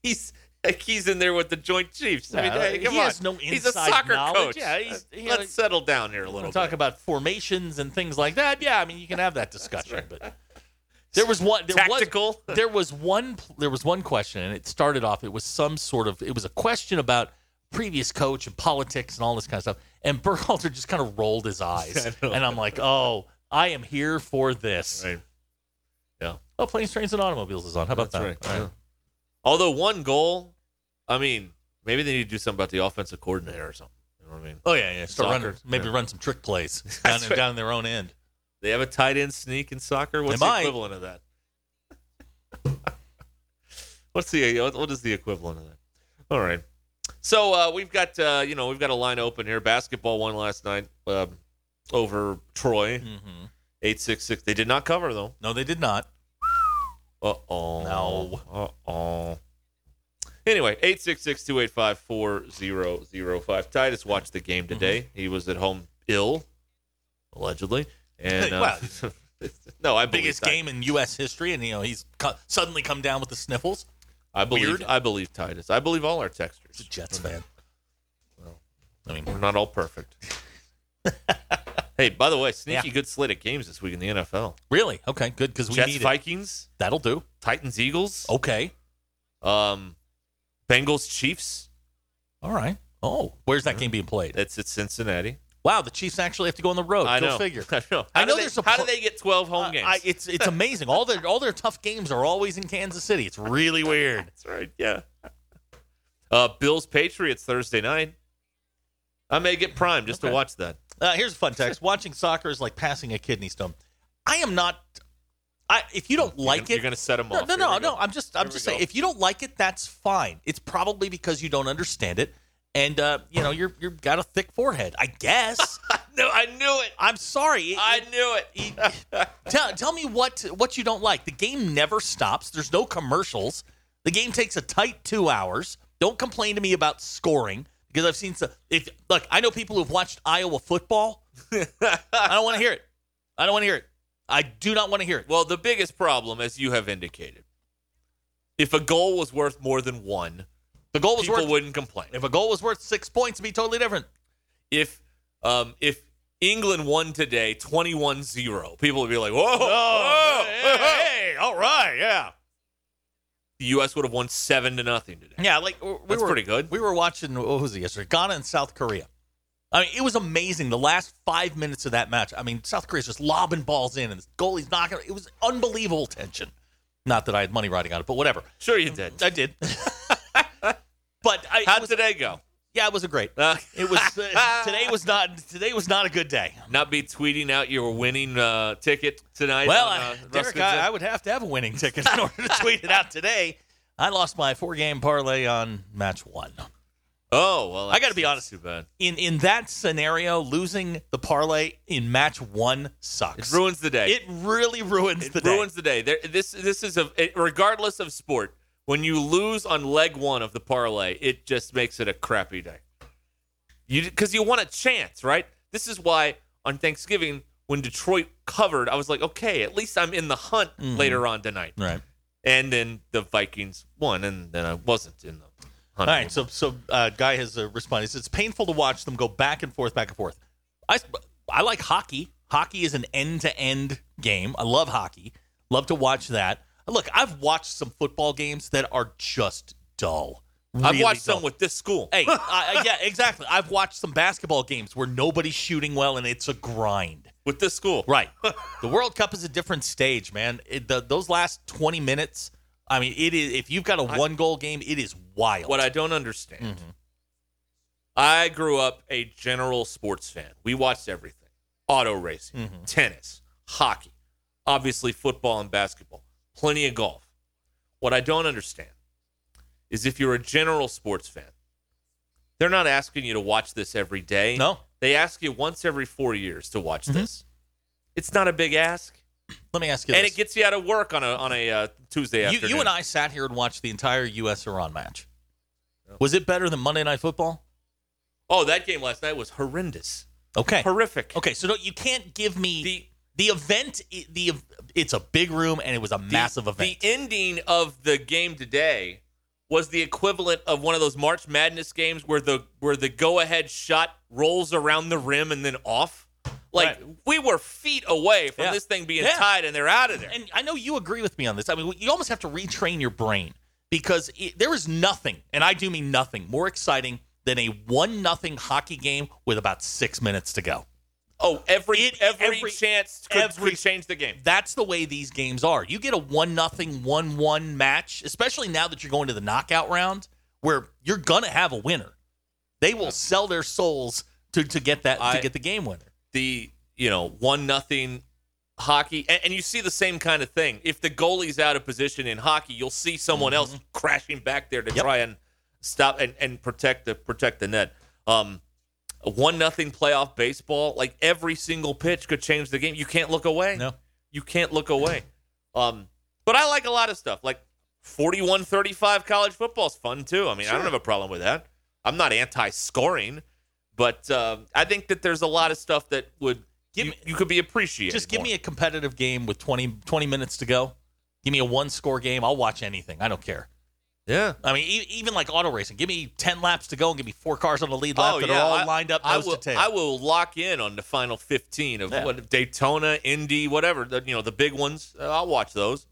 [SPEAKER 1] he's like <laughs> he's in there with the Joint Chiefs. I mean,
[SPEAKER 2] Yeah,
[SPEAKER 1] hey, come
[SPEAKER 2] he
[SPEAKER 1] on.
[SPEAKER 2] has no
[SPEAKER 1] he's a
[SPEAKER 2] inside
[SPEAKER 1] soccer
[SPEAKER 2] knowledge.
[SPEAKER 1] coach.
[SPEAKER 2] Yeah, he's- he-
[SPEAKER 1] Let's settle down here a little
[SPEAKER 2] to talk
[SPEAKER 1] bit.
[SPEAKER 2] about formations and things like that? Yeah, I mean you can have that <laughs> discussion, but there was one there
[SPEAKER 1] Tactical.
[SPEAKER 2] Was, <laughs> there was one there was one question, and it started off. It was some sort of it was a question about previous coach and politics and all this kind of stuff. And Berhalter just kind of rolled his eyes,
[SPEAKER 1] I know.
[SPEAKER 2] and I'm like, oh, I am here for this.
[SPEAKER 1] Right. Yeah.
[SPEAKER 2] Oh, planes, trains, and automobiles is on. How about
[SPEAKER 1] That's
[SPEAKER 2] that?
[SPEAKER 1] right.
[SPEAKER 2] All right.
[SPEAKER 1] Although one goal, I mean, maybe they need to do something about the offensive coordinator or something. You know what I mean?
[SPEAKER 2] Oh yeah, yeah. Start
[SPEAKER 1] Soccer,
[SPEAKER 2] running, maybe
[SPEAKER 1] yeah.
[SPEAKER 2] run some trick plays <laughs> down,
[SPEAKER 1] right.
[SPEAKER 2] down their own end.
[SPEAKER 1] They have a tight end sneak in soccer. What's
[SPEAKER 2] They
[SPEAKER 1] the
[SPEAKER 2] might.
[SPEAKER 1] equivalent of that? <laughs> What's the what is the equivalent of that? All right. So uh, we've got uh, you know we've got a line open here. Basketball won last night um, over Troy.
[SPEAKER 2] Mm-hmm.
[SPEAKER 1] Eight six six. They did not cover though.
[SPEAKER 2] No, they did not.
[SPEAKER 1] Uh oh.
[SPEAKER 2] No.
[SPEAKER 1] Uh oh. Anyway, 866-285-4005. Titus watched the game today.
[SPEAKER 2] Mm-hmm.
[SPEAKER 1] He was at home ill, allegedly. And <laughs> uh,
[SPEAKER 2] Well, <laughs>
[SPEAKER 1] no, I
[SPEAKER 2] Biggest
[SPEAKER 1] Titus.
[SPEAKER 2] game in U.S. history, and you know he's co- suddenly come down with the sniffles.
[SPEAKER 1] I believe
[SPEAKER 2] Weird.
[SPEAKER 1] I believe Titus. I believe all our texters.
[SPEAKER 2] He's a Jets fan. Well, I mean,
[SPEAKER 1] We're not all perfect. <laughs> hey, by the way, sneaky good slate of games this week in the NFL.
[SPEAKER 2] really? Okay, good because we
[SPEAKER 1] Jets
[SPEAKER 2] need it.
[SPEAKER 1] Vikings,
[SPEAKER 2] That'll do.
[SPEAKER 1] Titans Eagles,
[SPEAKER 2] Okay.
[SPEAKER 1] um, Bengals Chiefs.
[SPEAKER 2] All right. Oh, where's that game being played?
[SPEAKER 1] It's at Cincinnati.
[SPEAKER 2] Wow, the Chiefs actually have to go on the road.
[SPEAKER 1] I
[SPEAKER 2] Go
[SPEAKER 1] know.
[SPEAKER 2] figure. <laughs>
[SPEAKER 1] I know.
[SPEAKER 2] I
[SPEAKER 1] How
[SPEAKER 2] know
[SPEAKER 1] do they,
[SPEAKER 2] there's a
[SPEAKER 1] how
[SPEAKER 2] pl-
[SPEAKER 1] do they get twelve home games?
[SPEAKER 2] I, it's it's <laughs> amazing. All their all their tough games are always in Kansas City. It's really <laughs> weird.
[SPEAKER 1] That's right. Yeah. Uh, Bills Patriots Thursday night. I may get Prime just
[SPEAKER 2] Okay.
[SPEAKER 1] to watch that.
[SPEAKER 2] Uh, here's a fun text. Watching soccer is like passing a kidney stone. I am not. I if you don't like it, You're
[SPEAKER 1] gonna set 'em
[SPEAKER 2] no,
[SPEAKER 1] off.
[SPEAKER 2] No, no, no. I'm just I'm
[SPEAKER 1] Here
[SPEAKER 2] just saying.
[SPEAKER 1] go.
[SPEAKER 2] If you don't like it, that's fine. It's probably because you don't understand it, and uh, you know you're you've got a thick forehead. I guess. <laughs>
[SPEAKER 1] No, I knew it.
[SPEAKER 2] I'm sorry.
[SPEAKER 1] I knew it. <laughs>
[SPEAKER 2] tell tell me what what you don't like. The game never stops. There's no commercials. The game takes a tight two hours. Don't complain to me about scoring because I've seen some. If look, I know people who've watched Iowa football. <laughs> I don't want to hear it. I don't want to hear it. I do not want to hear it.
[SPEAKER 1] well, the biggest problem, as you have indicated, if a goal was worth more than one,
[SPEAKER 2] The goal was
[SPEAKER 1] people
[SPEAKER 2] worth.
[SPEAKER 1] wouldn't complain.
[SPEAKER 2] If a goal was worth six points, it'd be totally different.
[SPEAKER 1] If um, if England won today 21-0, people would be like, "Whoa,
[SPEAKER 2] Oh,
[SPEAKER 1] whoa,
[SPEAKER 2] hey, all right, yeah,
[SPEAKER 1] The U.S. would have won seven to nothing today.
[SPEAKER 2] yeah. Like we
[SPEAKER 1] That's
[SPEAKER 2] were
[SPEAKER 1] pretty good.
[SPEAKER 2] We were watching what was it yesterday? Ghana and South Korea. I mean, it was amazing. The last five minutes of that match. I mean, South Korea's just lobbing balls in, and the goalie's knocking. It was unbelievable tension. Not that I had money riding on it, but whatever.
[SPEAKER 1] Sure, you did.
[SPEAKER 2] I did. <laughs> but I, it
[SPEAKER 1] How'd
[SPEAKER 2] was,
[SPEAKER 1] today go?
[SPEAKER 2] yeah, it was a great.
[SPEAKER 1] Uh,
[SPEAKER 2] It was <laughs> uh, today was not today was not a good day.
[SPEAKER 1] not be tweeting out your winning uh, ticket tonight.
[SPEAKER 2] Well,
[SPEAKER 1] on, <laughs>
[SPEAKER 2] I,
[SPEAKER 1] uh,
[SPEAKER 2] Derek, I, I would have to have a winning ticket in order to tweet it out today. I lost my four game parlay on match one.
[SPEAKER 1] Oh well,
[SPEAKER 2] I gotta be honest.
[SPEAKER 1] Too bad.
[SPEAKER 2] In in that scenario, losing the parlay in match one sucks.
[SPEAKER 1] It ruins the day.
[SPEAKER 2] It really ruins
[SPEAKER 1] It
[SPEAKER 2] the day.
[SPEAKER 1] ruins the day. There, this this is a it- regardless of sport. When you lose on leg one of the parlay, it just makes it a crappy day. You because you want a chance, right? This is why on Thanksgiving when Detroit covered, I was like, okay, at least I'm in the hunt
[SPEAKER 2] Mhm.
[SPEAKER 1] later on tonight.
[SPEAKER 2] Right.
[SPEAKER 1] And then the Vikings won, and then I wasn't in the.
[SPEAKER 2] All right. So so uh, guy has uh, responded. He says, It's painful to watch them go back and forth, back and forth. I I like hockey. Hockey is an end to end game. I love hockey. Love to watch that. Look, I've watched some football games that are just dull.
[SPEAKER 1] I've watched
[SPEAKER 2] dull.
[SPEAKER 1] some with this school.
[SPEAKER 2] Hey, <laughs> I, yeah, exactly. I've watched some basketball games where nobody's shooting well and it's a grind.
[SPEAKER 1] with this school.
[SPEAKER 2] Right. <laughs> the World Cup is a different stage, man. It, the, those last 20 minutes, I mean, it is if you've got a one goal game, it is wild.
[SPEAKER 1] What I don't understand.
[SPEAKER 2] Mm-hmm.
[SPEAKER 1] I grew up a general sports fan. We watched everything: auto racing,
[SPEAKER 2] Mm-hmm.
[SPEAKER 1] tennis, hockey, obviously football and basketball, plenty of golf. What I don't understand is if you're a general sports fan, they're not asking you to watch this every day.
[SPEAKER 2] No.
[SPEAKER 1] They ask you once every four years to watch
[SPEAKER 2] Mm-hmm.
[SPEAKER 1] this. It's not a big ask,
[SPEAKER 2] Let me ask you
[SPEAKER 1] and
[SPEAKER 2] this.
[SPEAKER 1] it gets you out of work on a on a uh, Tuesday
[SPEAKER 2] you,
[SPEAKER 1] afternoon.
[SPEAKER 2] you and I sat here and watched the entire U.S. Iran match. Was it better than Monday Night Football?
[SPEAKER 1] Oh, that game last night was horrendous,
[SPEAKER 2] Okay.
[SPEAKER 1] horrific.
[SPEAKER 2] Okay, so no, you can't give me
[SPEAKER 1] The
[SPEAKER 2] the event. The it's a big room and it was a massive event.
[SPEAKER 1] The ending of the game today was the equivalent of one of those March Madness games where the where the go ahead shot rolls around the rim and then off. Like
[SPEAKER 2] Right.
[SPEAKER 1] we were feet away from
[SPEAKER 2] Yeah.
[SPEAKER 1] this thing being
[SPEAKER 2] Yeah.
[SPEAKER 1] tied and they're out of there.
[SPEAKER 2] and I know you agree with me on this. I mean, you almost have to retrain your brain because it, there is nothing, and I do mean nothing, more exciting than a one nothing hockey game with about six minutes to go.
[SPEAKER 1] oh, every
[SPEAKER 2] It-
[SPEAKER 1] every,
[SPEAKER 2] every-
[SPEAKER 1] chance could,
[SPEAKER 2] every-
[SPEAKER 1] could change the game.
[SPEAKER 2] That's the way these games are. You get a one nothing, one one match, especially now that you're going to the knockout round, where you're gonna have a winner. They will uh, sell their souls to, to get that
[SPEAKER 1] I-
[SPEAKER 2] to get the game winner.
[SPEAKER 1] The you know one nothing hockey and, and you see the same kind of thing if the goalie's out of position in hockey you'll see someone else crashing back there to
[SPEAKER 2] Mm-hmm. Yep.
[SPEAKER 1] try and stop and, and protect the protect the net. Um, one nothing playoff baseball, like every single pitch could change the game. You can't look away.
[SPEAKER 2] No.
[SPEAKER 1] You can't look away. Um, but I like a lot of stuff. Like 41 35 college football is fun too. I mean, I don't have a problem with that. I'm not anti scoring, but um, I think that there's a lot of stuff that would
[SPEAKER 2] Give
[SPEAKER 1] you,
[SPEAKER 2] me-
[SPEAKER 1] you could be appreciated.
[SPEAKER 2] Just give
[SPEAKER 1] more.
[SPEAKER 2] me a competitive game with 20, 20 minutes to go. Give me a one score game. I'll watch anything. I don't care.
[SPEAKER 1] yeah.
[SPEAKER 2] I mean, e- even like auto racing. Give me 10 laps to go and give me four cars on the lead lap that are all
[SPEAKER 1] Oh, I-
[SPEAKER 2] lined up
[SPEAKER 1] I will. I will lock in on the final 15 of
[SPEAKER 2] Yeah.
[SPEAKER 1] what Daytona, Indy, whatever. The, you know, the big ones. Uh, I'll watch those.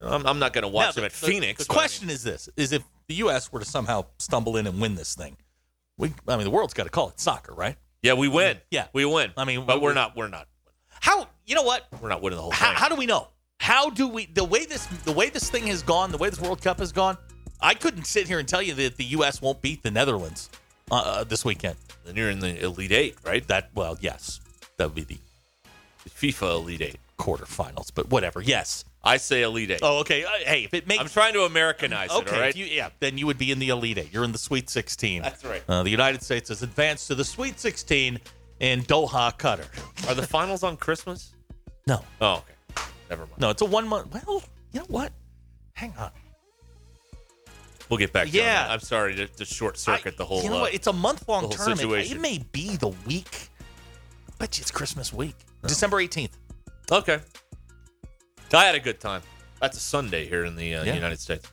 [SPEAKER 1] I'm, I'm not going to watch
[SPEAKER 2] Now,
[SPEAKER 1] them
[SPEAKER 2] the-
[SPEAKER 1] at
[SPEAKER 2] the-
[SPEAKER 1] Phoenix.
[SPEAKER 2] The
[SPEAKER 1] but I mean-
[SPEAKER 2] question is this: is if the U.S. were to somehow stumble in and win this thing, we, I mean, the world's got to call it soccer, right?
[SPEAKER 1] yeah, we win.
[SPEAKER 2] Yeah.
[SPEAKER 1] we win.
[SPEAKER 2] I mean,
[SPEAKER 1] but
[SPEAKER 2] we-
[SPEAKER 1] we're not. We're not.
[SPEAKER 2] How you know what?
[SPEAKER 1] We're not winning the whole
[SPEAKER 2] How,
[SPEAKER 1] thing.
[SPEAKER 2] how do we know? How do we? The way this the way this thing has gone, the way this World Cup has gone, I couldn't sit here and tell you that the U.S. won't beat the Netherlands uh, uh, this weekend.
[SPEAKER 1] then you're in the Elite Eight, right?
[SPEAKER 2] That well, yes, that would be the
[SPEAKER 1] FIFA Elite Eight.
[SPEAKER 2] quarterfinals, but whatever. Yes.
[SPEAKER 1] I say Elite Eight.
[SPEAKER 2] Oh, okay. Uh, hey, if it makes
[SPEAKER 1] I'm trying to Americanize it.
[SPEAKER 2] okay,
[SPEAKER 1] All right.
[SPEAKER 2] if you, yeah, then you would be in the Elite Eight. You're in the Sweet 16.
[SPEAKER 1] That's right.
[SPEAKER 2] Uh, the United States has advanced to the Sweet 16 in Doha, Qatar.
[SPEAKER 1] Are the finals on Christmas?
[SPEAKER 2] No,
[SPEAKER 1] Oh, okay. Never mind.
[SPEAKER 2] no, it's a one month. Well, you know what? Hang on.
[SPEAKER 1] We'll get back. To
[SPEAKER 2] Yeah.
[SPEAKER 1] I'm sorry to, to short circuit the whole.
[SPEAKER 2] You know
[SPEAKER 1] uh,
[SPEAKER 2] what? It's a month long tournament. It may be the week. I bet you it's Christmas week, December 18th.
[SPEAKER 1] Okay. I had a good time. That's a Sunday here in the uh,
[SPEAKER 2] Yeah.
[SPEAKER 1] United States.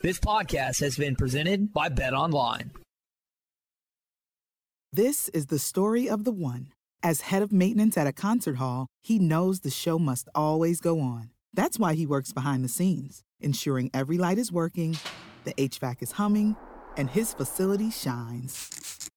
[SPEAKER 7] This podcast has been presented by Bet Online.
[SPEAKER 8] This is the story of the one. As head of maintenance at a concert hall, he knows the show must always go on. That's why he works behind the scenes, ensuring every light is working, the HVAC is humming, and his facility shines.